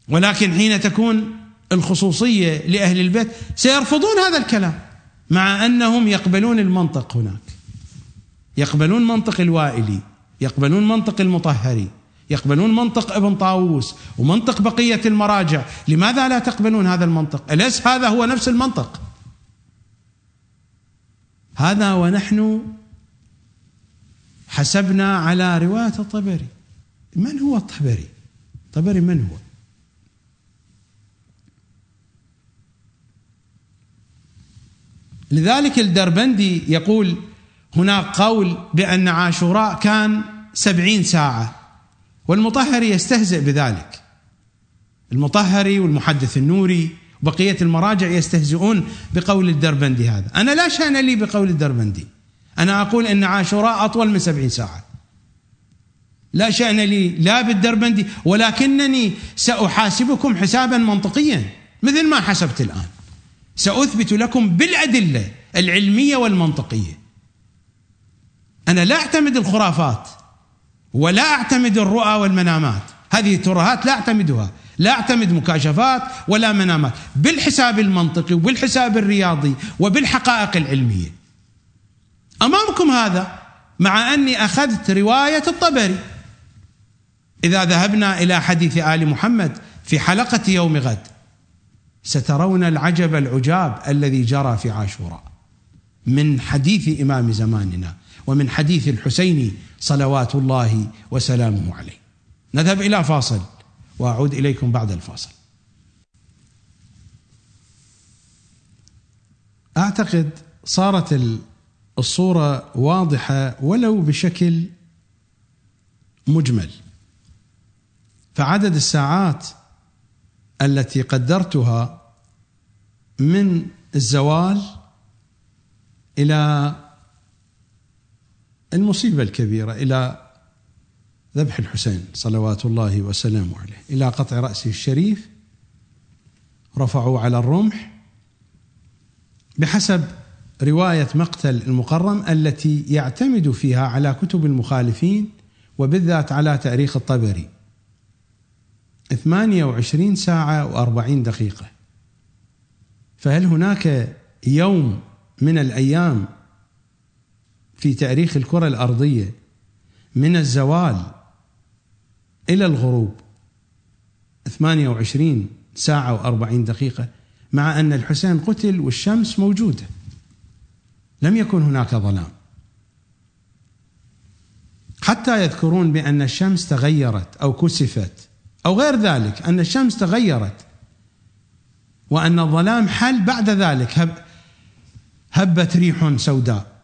ولكن حين تكون الخصوصية لأهل البيت سيرفضون هذا الكلام مع أنهم يقبلون المنطق هناك يقبلون منطق الوائلي يقبلون منطق المطهري. يقبلون منطق ابن طاووس ومنطق بقية المراجع. لماذا لا تقبلون هذا المنطق؟ أليس هذا هو نفس المنطق؟ هذا ونحن حسبنا على رواية الطبري. من هو الطبري؟ الطبري من هو؟ لذلك الدربندي يقول هناك قول بأن عاشوراء كان سبعين ساعة. والمطهري يستهزئ بذلك. المطهري والمحدث النوري وبقية المراجع يستهزئون بقول الدربندي هذا. أنا لا شأن لي بقول الدربندي. أنا أقول أن عاشوراء أطول من سبعين ساعة. لا شأن لي لا بالدربندي ولكنني سأحاسبكم حسابا منطقيا مثل ما حسبت الآن. سأثبت لكم بالأدلة العلمية والمنطقية. أنا لا أعتمد الخرافات ولا أعتمد الرؤى والمنامات. هذه الترهات لا أعتمدها. لا أعتمد مكاشفات ولا منامات. بالحساب المنطقي وبالحساب الرياضي وبالحقائق العلمية. أمامكم هذا مع أني أخذت رواية الطبري. إذا ذهبنا إلى حديث آل محمد في حلقة يوم غد سترون العجب العجاب الذي جرى في عاشوراء. من حديث إمام زماننا. ومن حديث الحسين صلوات الله وسلامه عليه. نذهب إلى فاصل وأعود إليكم بعد الفاصل. أعتقد صارت الصورة واضحة ولو بشكل مجمل. فعدد الساعات التي قدرتها من الزوال إلى المصيبة الكبيرة إلى ذبح الحسين صلوات الله وسلامه عليه. إلى قطع راسه الشريف رفعوا على الرمح بحسب رواية مقتل المقرم التي يعتمد فيها على كتب المخالفين وبالذات على تاريخ الطبري. 28 ساعة و40 دقيقة. فهل هناك يوم من الأيام في تاريخ الكرة الأرضية من الزوال إلى الغروب. 28 ساعة و40 دقيقة مع أن الحسين قتل والشمس موجودة. لم يكن هناك ظلام. حتى يذكرون بأن الشمس تغيرت أو كسفت أو غير ذلك أن الشمس تغيرت وأن الظلام حل بعد ذلك هب هبت ريح سوداء.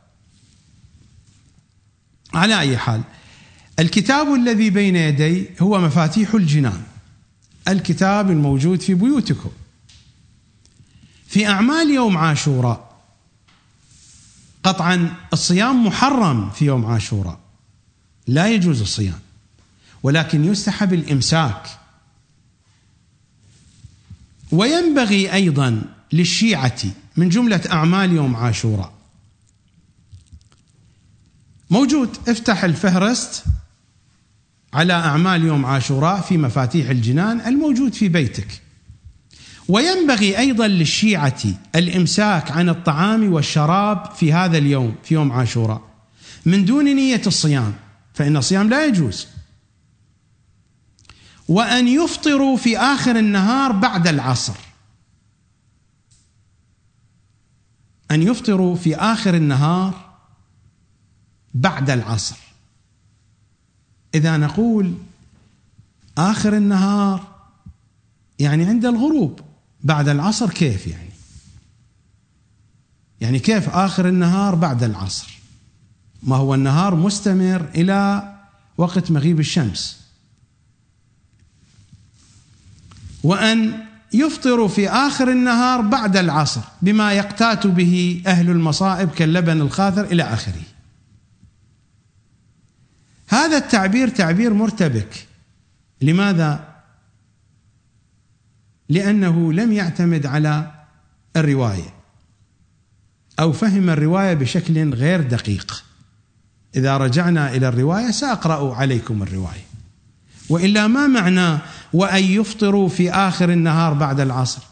على أي حال الكتاب الذي بين يدي هو مفاتيح الجنان الكتاب الموجود في بيوتكم. في أعمال يوم عاشوراء قطعا الصيام محرم في يوم عاشوراء. لا يجوز الصيام ولكن يستحب الإمساك. وينبغي أيضا للشيعة من جملة أعمال يوم عاشوراء موجود. افتح الفهرست على أعمال يوم عاشوراء في مفاتيح الجنان الموجود في بيتك. وينبغي أيضا للشيعة الإمساك عن الطعام والشراب في هذا اليوم في يوم عاشوراء. من دون نية الصيام فإن الصيام لا يجوز. وأن يفطروا في آخر النهار بعد العصر. أن يفطروا في آخر النهار بعد العصر. إذا نقول آخر النهار يعني عند الغروب بعد العصر كيف يعني؟ يعني كيف آخر النهار بعد العصر؟ ما هو النهار مستمر إلى وقت مغيب الشمس. وأن يفطر في آخر النهار بعد العصر بما يقتات به أهل المصائب كاللبن الخاثر إلى آخره. هذا التعبير تعبير مرتبك. لماذا؟ لأنه لم يعتمد على الرواية أو فهم الرواية بشكل غير دقيق. إذا رجعنا إلى الرواية سأقرأ عليكم الرواية. وإلا ما معنى وأن يفطروا في آخر النهار بعد العصر؟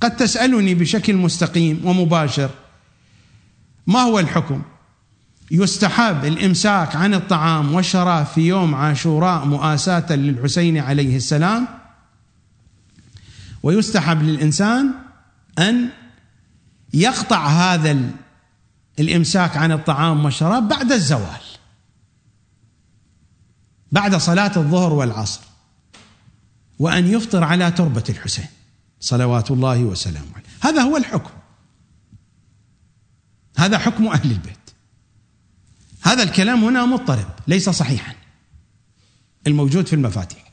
قد تسألني بشكل مستقيم ومباشر ما هو الحكم؟ يستحب الإمساك عن الطعام والشراب في يوم عاشوراء مؤاساة للحسين عليه السلام. ويستحب للإنسان أن يقطع هذا الإمساك عن الطعام والشراب بعد الزوال بعد صلاة الظهر والعصر وأن يفطر على تربة الحسين صلوات الله وسلامه عليه. هذا هو الحكم. هذا حكم أهل البيت. هذا الكلام هنا مضطرب ليس صحيحا. الموجود في المفاتيح.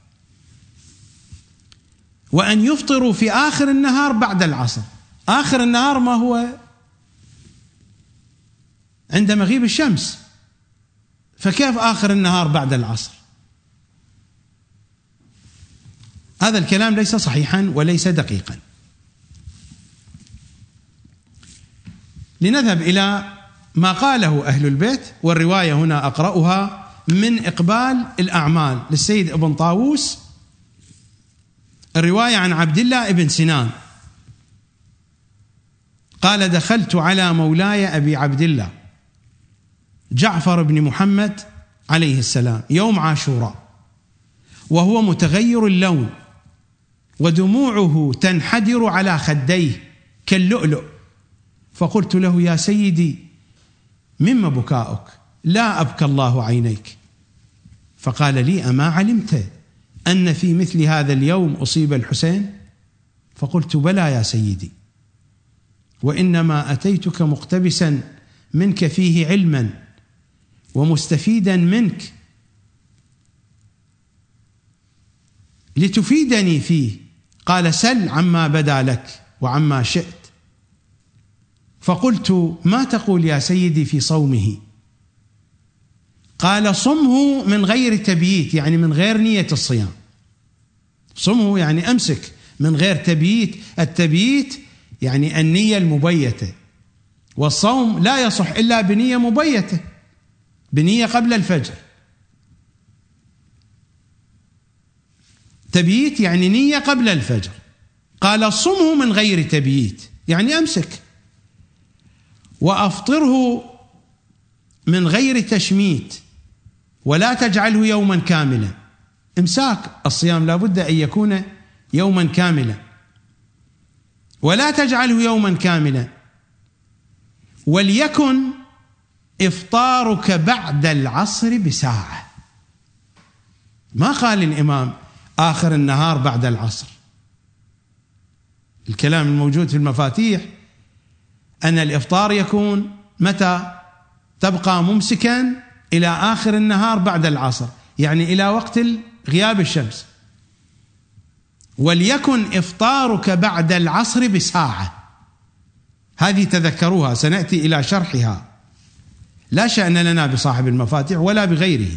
وأن يفطروا في آخر النهار بعد العصر. آخر النهار ما هو؟ عند مغيب الشمس. فكيف آخر النهار بعد العصر؟ هذا الكلام ليس صحيحا وليس دقيقا. لنذهب إلى ما قاله أهل البيت والرواية هنا أقرأها من إقبال الأعمال للسيد ابن طاووس. الرواية عن عبد الله بن سنان. قال دخلت على مولاي أبي عبد الله جعفر بن محمد عليه السلام يوم عاشوراء وهو متغير اللون ودموعه تنحدر على خديه كاللؤلؤ. فقلت له يا سيدي مما بكاؤك. لا أبكى الله عينيك. فقال لي أما علمت أن في مثل هذا اليوم أصيب الحسين؟ فقلت بلى يا سيدي. وإنما أتيتك مقتبسا منك فيه علما ومستفيدا منك لتفيدني فيه. قال سل عما بدا لك وعما شئت. فقلت ما تقول يا سيدي في صومه؟ قال صمه من غير تبييت يعني من غير نية الصيام. صمه يعني أمسك من غير تبييت. التبييت يعني النية المبيتة. والصوم لا يصح إلا بنية مبيتة بنية قبل الفجر. تبييت يعني نية قبل الفجر. قال صمه من غير تبييت يعني أمسك. وأفطره من غير تشميت ولا تجعله يوما كاملا. إمساك الصيام لابد أن يكون يوما كاملا. ولا تجعله يوما كاملا. وليكن إفطارك بعد العصر بساعة. ما قال الإمام آخر النهار بعد العصر. الكلام الموجود في المفاتيح أن الإفطار يكون متى؟ تبقى ممسكا إلى آخر النهار بعد العصر يعني إلى وقت غياب الشمس. وليكن إفطارك بعد العصر بساعة. هذه تذكروها سنأتي إلى شرحها. لا شأن لنا بصاحب المفاتيح ولا بغيره.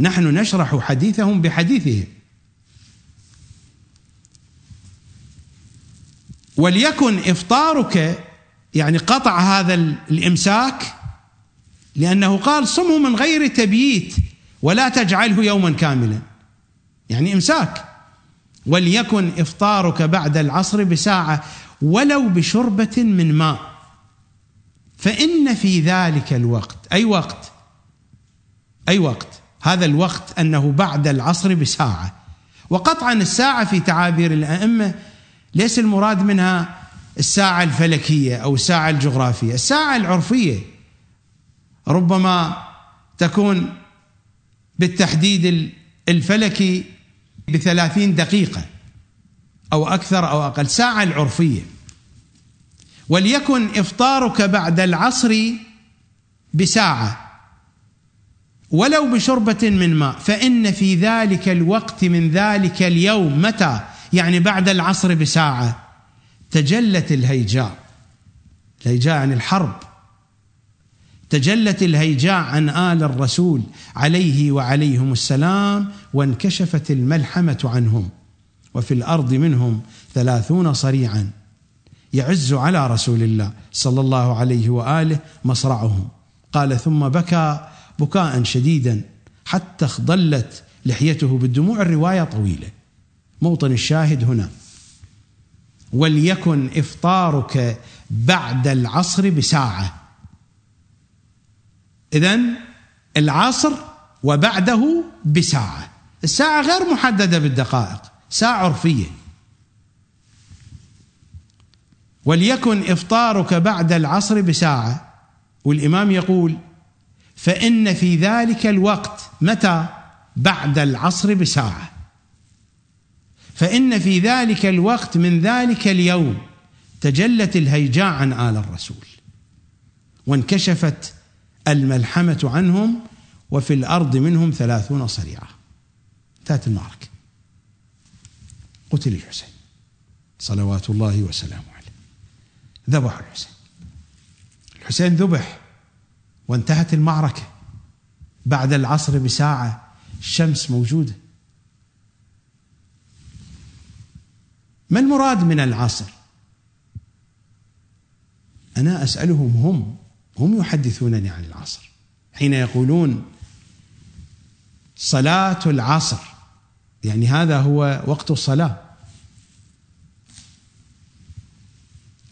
نحن نشرح حديثهم بحديثهم. وليكن إفطارك يعني قطع هذا الإمساك لأنه قال صمه من غير تبييت ولا تجعله يوما كاملا. يعني إمساك. وليكن إفطارك بعد العصر بساعة ولو بشربة من ماء. فإن في ذلك الوقت أي وقت؟ أي وقت؟ هذا الوقت أنه بعد العصر بساعة. وقطعا الساعة في تعابير الأئمة ليس المراد منها الساعة الفلكية أو الساعة الجغرافية الساعة العرفية ربما تكون بالتحديد الفلكي بثلاثين دقيقة أو أكثر أو أقل ساعة العرفية. وليكن إفطارك بعد العصر بساعة ولو بشربة من ماء فإن في ذلك الوقت من ذلك اليوم. متى؟ يعني بعد العصر بساعة. تجلت الهيجاء الهيجاء عن الحرب. تجلت الهيجاء عن آل الرسول عليه وعليهم السلام وانكشفت الملحمة عنهم. وفي الأرض منهم ثلاثون صريعا يعز على رسول الله صلى الله عليه وآله مصرعهم. قال ثم بكى بكاء شديدا حتى اخضلت لحيته بالدموع. الرواية طويلة. موطن الشاهد هنا. وليكن إفطارك بعد العصر بساعة. إذا العصر وبعده بساعة. الساعة غير محددة بالدقائق ساعة عرفية. وليكن إفطارك بعد العصر بساعة. والإمام يقول فإن في ذلك الوقت متى؟ بعد العصر بساعة. فإن في ذلك الوقت من ذلك اليوم تجلت الهيجاء عن آل الرسول وانكشفت الملحمة عنهم وفي الأرض منهم ثلاثون صريعة. انتهت المعركة. قتل الحسين. صلوات الله وسلامه عليه. ذبحوا الحسين. الحسين ذبح وانتهت المعركة. بعد العصر بساعة الشمس موجودة. ما المراد من العصر؟ أنا أسألهم هم هم يحدثونني عن العصر. حين يقولون صلاة العصر يعني هذا هو وقت الصلاة.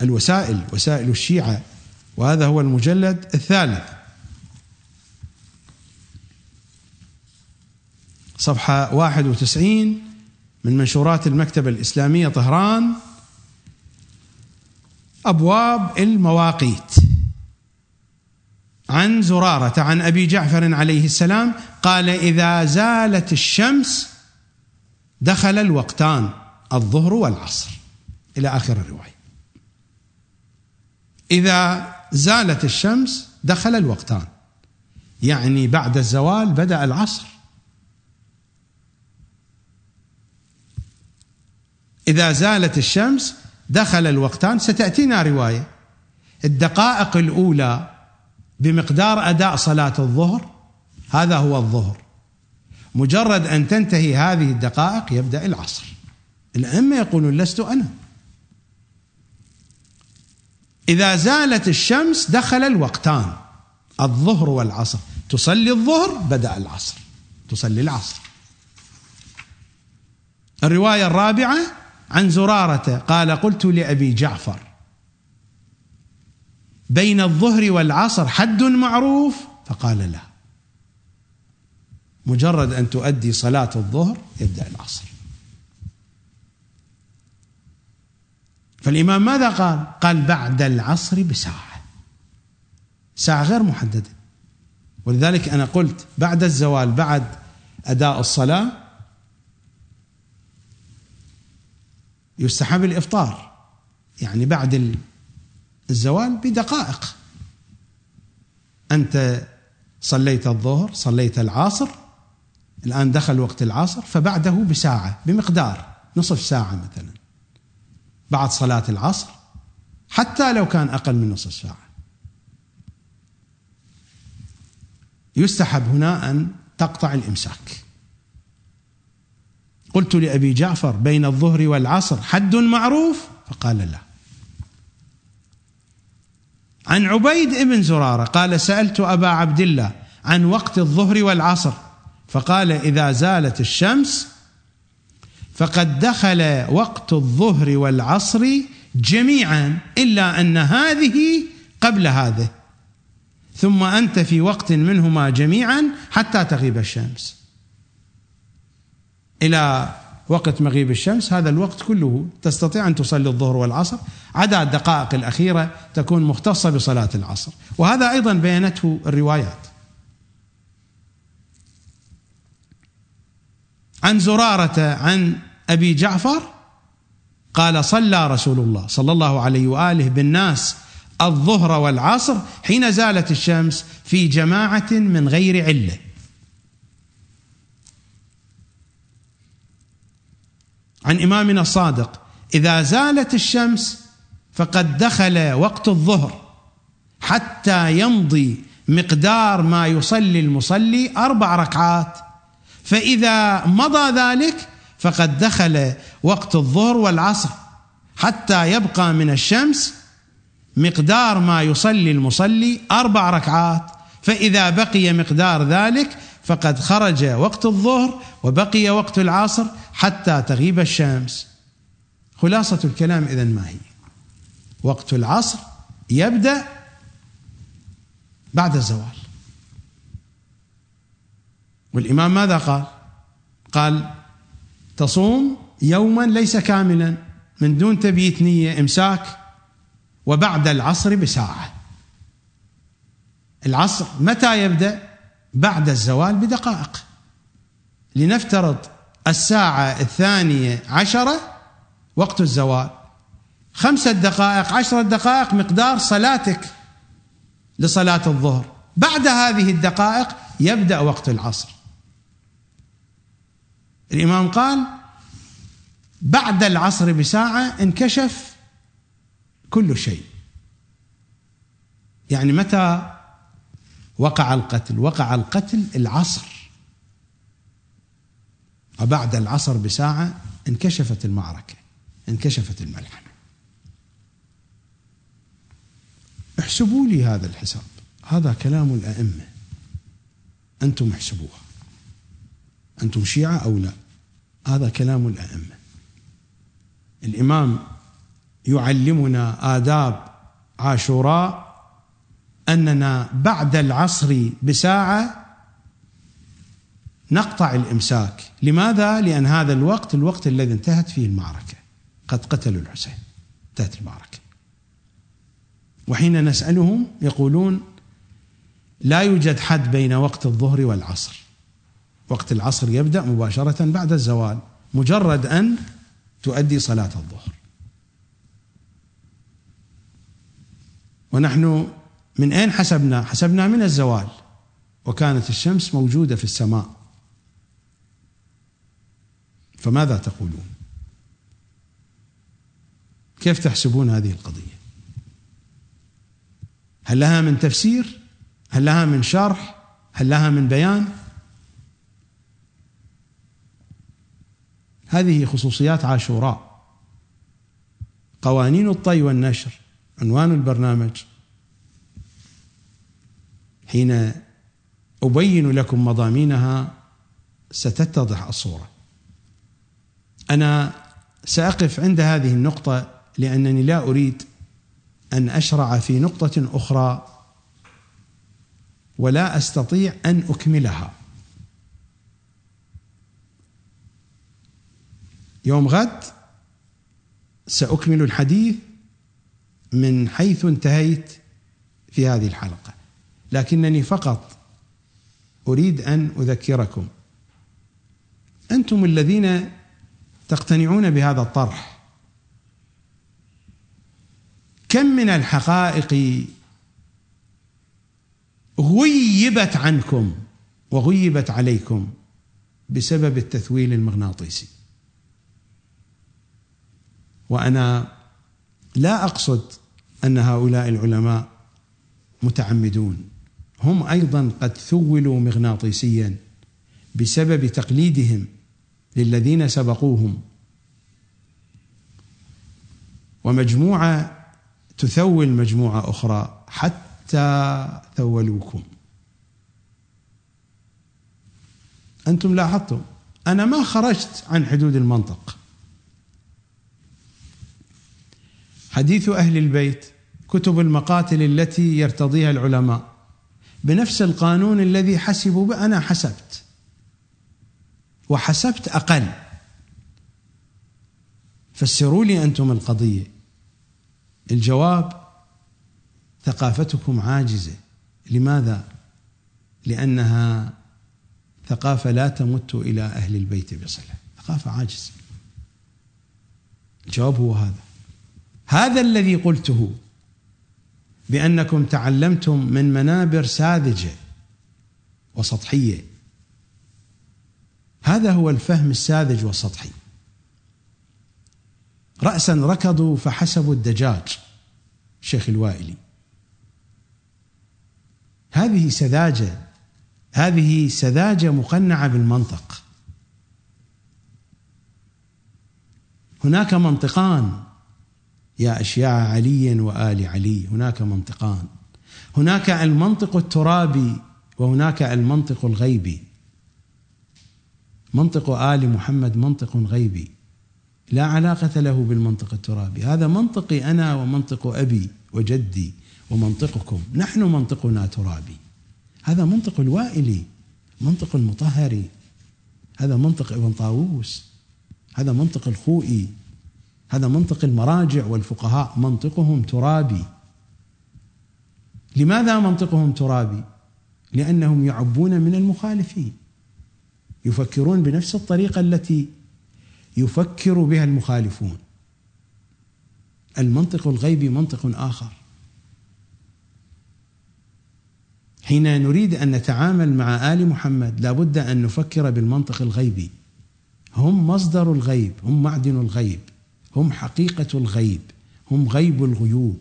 الوسائل وسائل الشيعة وهذا هو المجلد الثالث. صفحة 91 من منشورات المكتبة الإسلامية طهران أبواب المواقيت. عن زرارة عن أبي جعفر عليه السلام قال إذا زالت الشمس دخل الوقتان الظهر والعصر. إلى آخر الرواية. إذا زالت الشمس دخل الوقتان يعني بعد الزوال بدأ العصر. إذا زالت الشمس دخل الوقتان ستأتينا رواية. الدقائق الأولى بمقدار أداء صلاة الظهر هذا هو الظهر. مجرد أن تنتهي هذه الدقائق يبدأ العصر. الأئمة يقولون لست أنا. إذا زالت الشمس دخل الوقتان الظهر والعصر. تصلي الظهر بدأ العصر. تصلي العصر. الرواية الرابعة عن زرارة قال قلت لأبي جعفر بين الظهر والعصر حد معروف؟ فقال لا. مجرد أن تؤدي صلاة الظهر يبدأ العصر. فالإمام ماذا قال؟ قال بعد العصر بساعة. ساعة غير محددة. ولذلك أنا قلت بعد الزوال بعد أداء الصلاة يستحب الإفطار. يعني بعد الزوال بدقائق. أنت صليت الظهر صليت العصر الآن دخل وقت العصر فبعده بساعة بمقدار نصف ساعة مثلا. بعد صلاة العصر حتى لو كان أقل من نصف ساعة. يستحب هنا أن تقطع الإمساك. قلت لأبي جعفر بين الظهر والعصر حد معروف؟ فقال لا. عن عبيد بن زرارة قال سألت أبا عبد الله عن وقت الظهر والعصر فقال إذا زالت الشمس فقد دخل وقت الظهر والعصر جميعا إلا أن هذه قبل هذه ثم أنت في وقت منهما جميعا حتى تغيب الشمس. إلى وقت مغيب الشمس. هذا الوقت كله تستطيع أن تصلي الظهر والعصر. عدا الدقائق الأخيرة تكون مختصة بصلاة العصر. وهذا أيضا بينته الروايات. عن زرارة عن أبي جعفر قال صلى رسول الله صلى الله عليه وآله بالناس الظهر والعصر حين زالت الشمس في جماعة من غير علة. عن إمامنا الصادق إذا زالت الشمس فقد دخل وقت الظهر حتى يمضي مقدار ما يصلي المصلي أربع ركعات فإذا مضى ذلك فقد دخل وقت الظهر والعصر حتى يبقى من الشمس مقدار ما يصلي المصلي أربع ركعات فإذا بقي مقدار ذلك فقد خرج وقت الظهر وبقي وقت العصر حتى تغيب الشمس. خلاصة الكلام إذا ما هي؟ وقت العصر يبدأ بعد الزوال. والإمام ماذا قال؟ قال تصوم يوما ليس كاملا من دون تبييت نية إمساك وبعد العصر بساعة. العصر متى يبدأ؟ بعد الزوال بدقائق. لنفترض الساعة الثانية عشرة وقت الزوال. خمسة دقائق عشرة دقائق مقدار صلاتك لصلاة الظهر. بعد هذه الدقائق يبدأ وقت العصر. الإمام قال بعد العصر بساعة انكشف كل شيء. يعني متى وقع القتل وقع القتل العصر. وبعد العصر بساعة انكشفت المعركة انكشفت الملحمة. احسبوا لي هذا الحساب هذا كلام الأئمة. أنتم احسبوها. أنتم شيعة أو لا؟ هذا كلام الأئمة. الإمام يعلمنا آداب عاشوراء أننا بعد العصر بساعة نقطع الإمساك. لماذا؟ لأن هذا الوقت الوقت الذي انتهت فيه المعركة. قد قتلوا الحسين. انتهت المعركة. وحين نسألهم يقولون لا يوجد حد بين وقت الظهر والعصر. وقت العصر يبدأ مباشرة بعد الزوال مجرد أن تؤدي صلاة الظهر. ونحن من أين حسبنا؟ حسبنا من الزوال وكانت الشمس موجودة في السماء فماذا تقولون؟ كيف تحسبون هذه القضية؟ هل لها من تفسير؟ هل لها من شرح؟ هل لها من بيان؟ هذه خصوصيات عاشوراء قوانين الطي والنشر عنوان البرنامج حين أبين لكم مضامينها ستتضح الصورة. أنا سأقف عند هذه النقطة لأنني لا أريد أن أشرع في نقطة أخرى ولا أستطيع أن أكملها. يوم غد سأكمل الحديث من حيث انتهيت في هذه الحلقة. لكنني فقط أريد أن أذكركم. أنتم الذين تقتنعون بهذا الطرح. كم من الحقائق غيبت عنكم وغيبت عليكم بسبب التثويل المغناطيسي. وأنا لا أقصد أن هؤلاء العلماء متعمدون. هم أيضا قد ثولوا مغناطيسيا بسبب تقليدهم للذين سبقوهم. ومجموعة تثول مجموعة أخرى حتى ثولوكم. أنتم لاحظتم أنا ما خرجت عن حدود المنطق. حديث أهل البيت كتب المقاتل التي يرتضيها العلماء. بنفس القانون الذي حسبوا به أنا حسبت. وحسبت أقل. فسروا لي أنتم القضية. الجواب ثقافتكم عاجزة. لماذا؟ لأنها ثقافة لا تمت إلى أهل البيت بصلة. ثقافة عاجزة. الجواب هو هذا. هذا الذي قلته. بأنكم تعلمتم من منابر ساذجة وسطحية. هذا هو الفهم الساذج والسطحي. راسا ركضوا فحسبوا الدجاج شيخ الوائلي. هذه سذاجة هذه سذاجة مقنعة بالمنطق. هناك منطقان يا أشياع علي وآل علي. هناك منطقان. هناك المنطق الترابي وهناك المنطق الغيبي. منطق آل محمد منطق غيبي. لا علاقة له بالمنطق الترابي. هذا منطقي أنا ومنطق أبي وجدي ومنطقكم. نحن منطقنا ترابي. هذا منطق الوائلي منطق المطهري. هذا منطق إبن طاووس. هذا منطق الخوئي. هذا منطق المراجع والفقهاء منطقهم ترابي. لماذا منطقهم ترابي؟ لأنهم يعبون من المخالفين. يفكرون بنفس الطريقة التي يفكر بها المخالفون. المنطق الغيبي منطق آخر. حين نريد أن نتعامل مع آل محمد لابد أن نفكر بالمنطق الغيبي. هم مصدر الغيب هم معدن الغيب. هم حقيقة الغيب هم غيب الغيوب.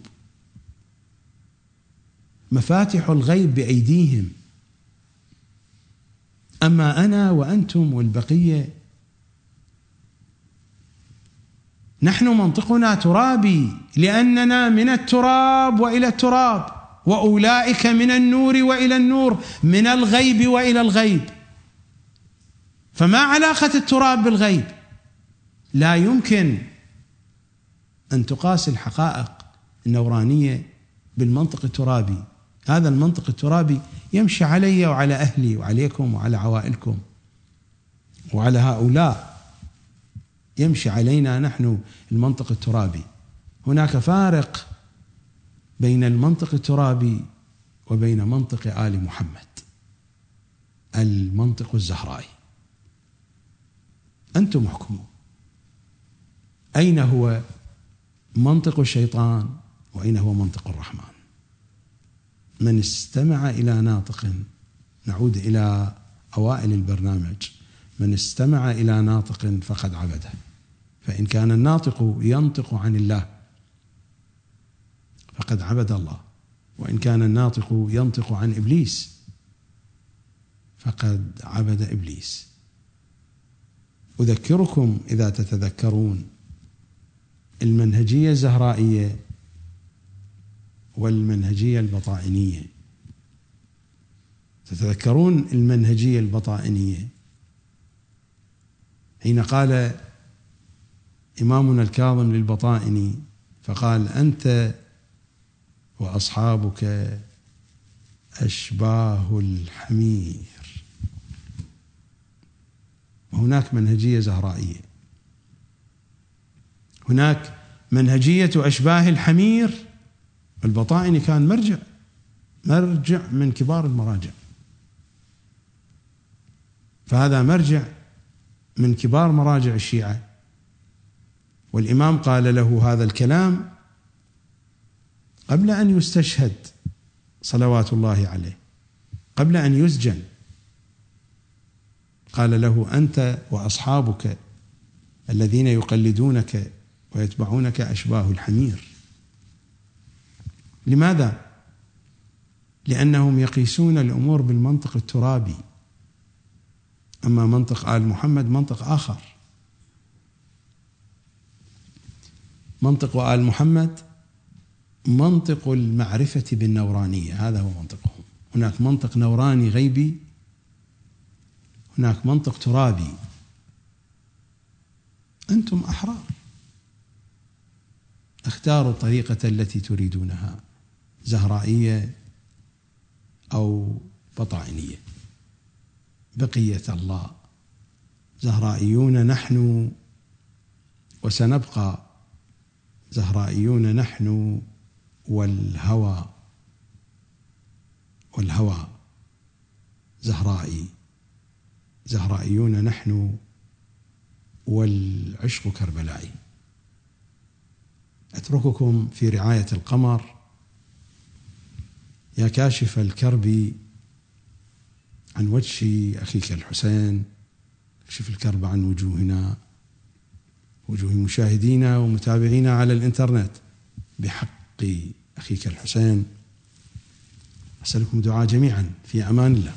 مفاتح الغيب بأيديهم. أما أنا وأنتم والبقية نحن منطقنا ترابي لأننا من التراب وإلى التراب وأولئك من النور وإلى النور من الغيب وإلى الغيب. فما علاقة التراب بالغيب؟ لا يمكن أن تقاس الحقائق النورانية بالمنطق الترابي. هذا المنطق الترابي يمشي علي وعلى أهلي وعليكم وعلى عوائلكم وعلى هؤلاء. يمشي علينا نحن المنطق الترابي. هناك فارق بين المنطق الترابي وبين منطق آل محمد. المنطق الزهرائي أنتم احكموا أين هو منطق الشيطان واين هو منطق الرحمن. من استمع إلى ناطق نعود إلى أوائل البرنامج. من استمع إلى ناطق فقد عبده. فإن كان الناطق ينطق عن الله فقد عبد الله. وإن كان الناطق ينطق عن إبليس فقد عبد إبليس. أذكركم إذا تتذكرون المنهجية الزهرائية والمنهجية البطائنية. تتذكرون المنهجية البطائنية؟ حين قال إمامنا الكاظم للبطائني فقال أنت وأصحابك أشباه الحمير. وهناك منهجية زهرائية. هناك منهجية أشباه الحمير البطائني كان مرجع مرجع من كبار المراجع. فهذا مرجع من كبار مراجع الشيعة. والإمام قال له هذا الكلام قبل أن يستشهد صلوات الله عليه قبل أن يسجن. قال له أنت وأصحابك الذين يقلدونك ويتبعونك أشباه الحمير. لماذا؟ لأنهم يقيسون الأمور بالمنطق الترابي. أما منطق آل محمد منطق آخر. منطق آل محمد منطق المعرفة بالنورانية. هذا هو منطقهم. هناك منطق نوراني غيبي هناك منطق ترابي. أنتم أحرار. اختاروا الطريقة التي تريدونها زهرائية أو بطائنية بقية الله. زهرائيون نحن وسنبقى زهرائيون نحن والهوى. والهوى. زهرائي. زهرائيون نحن والعشق كربلائي. أترككم في رعاية القمر. يا كاشف الكرب عن وجه أخيك الحسين اكشف الكرب عن وجوهنا وجوه مشاهدينا ومتابعينا على الإنترنت. بحق أخيك الحسين. أسألكم دعاء جميعا في أمان الله.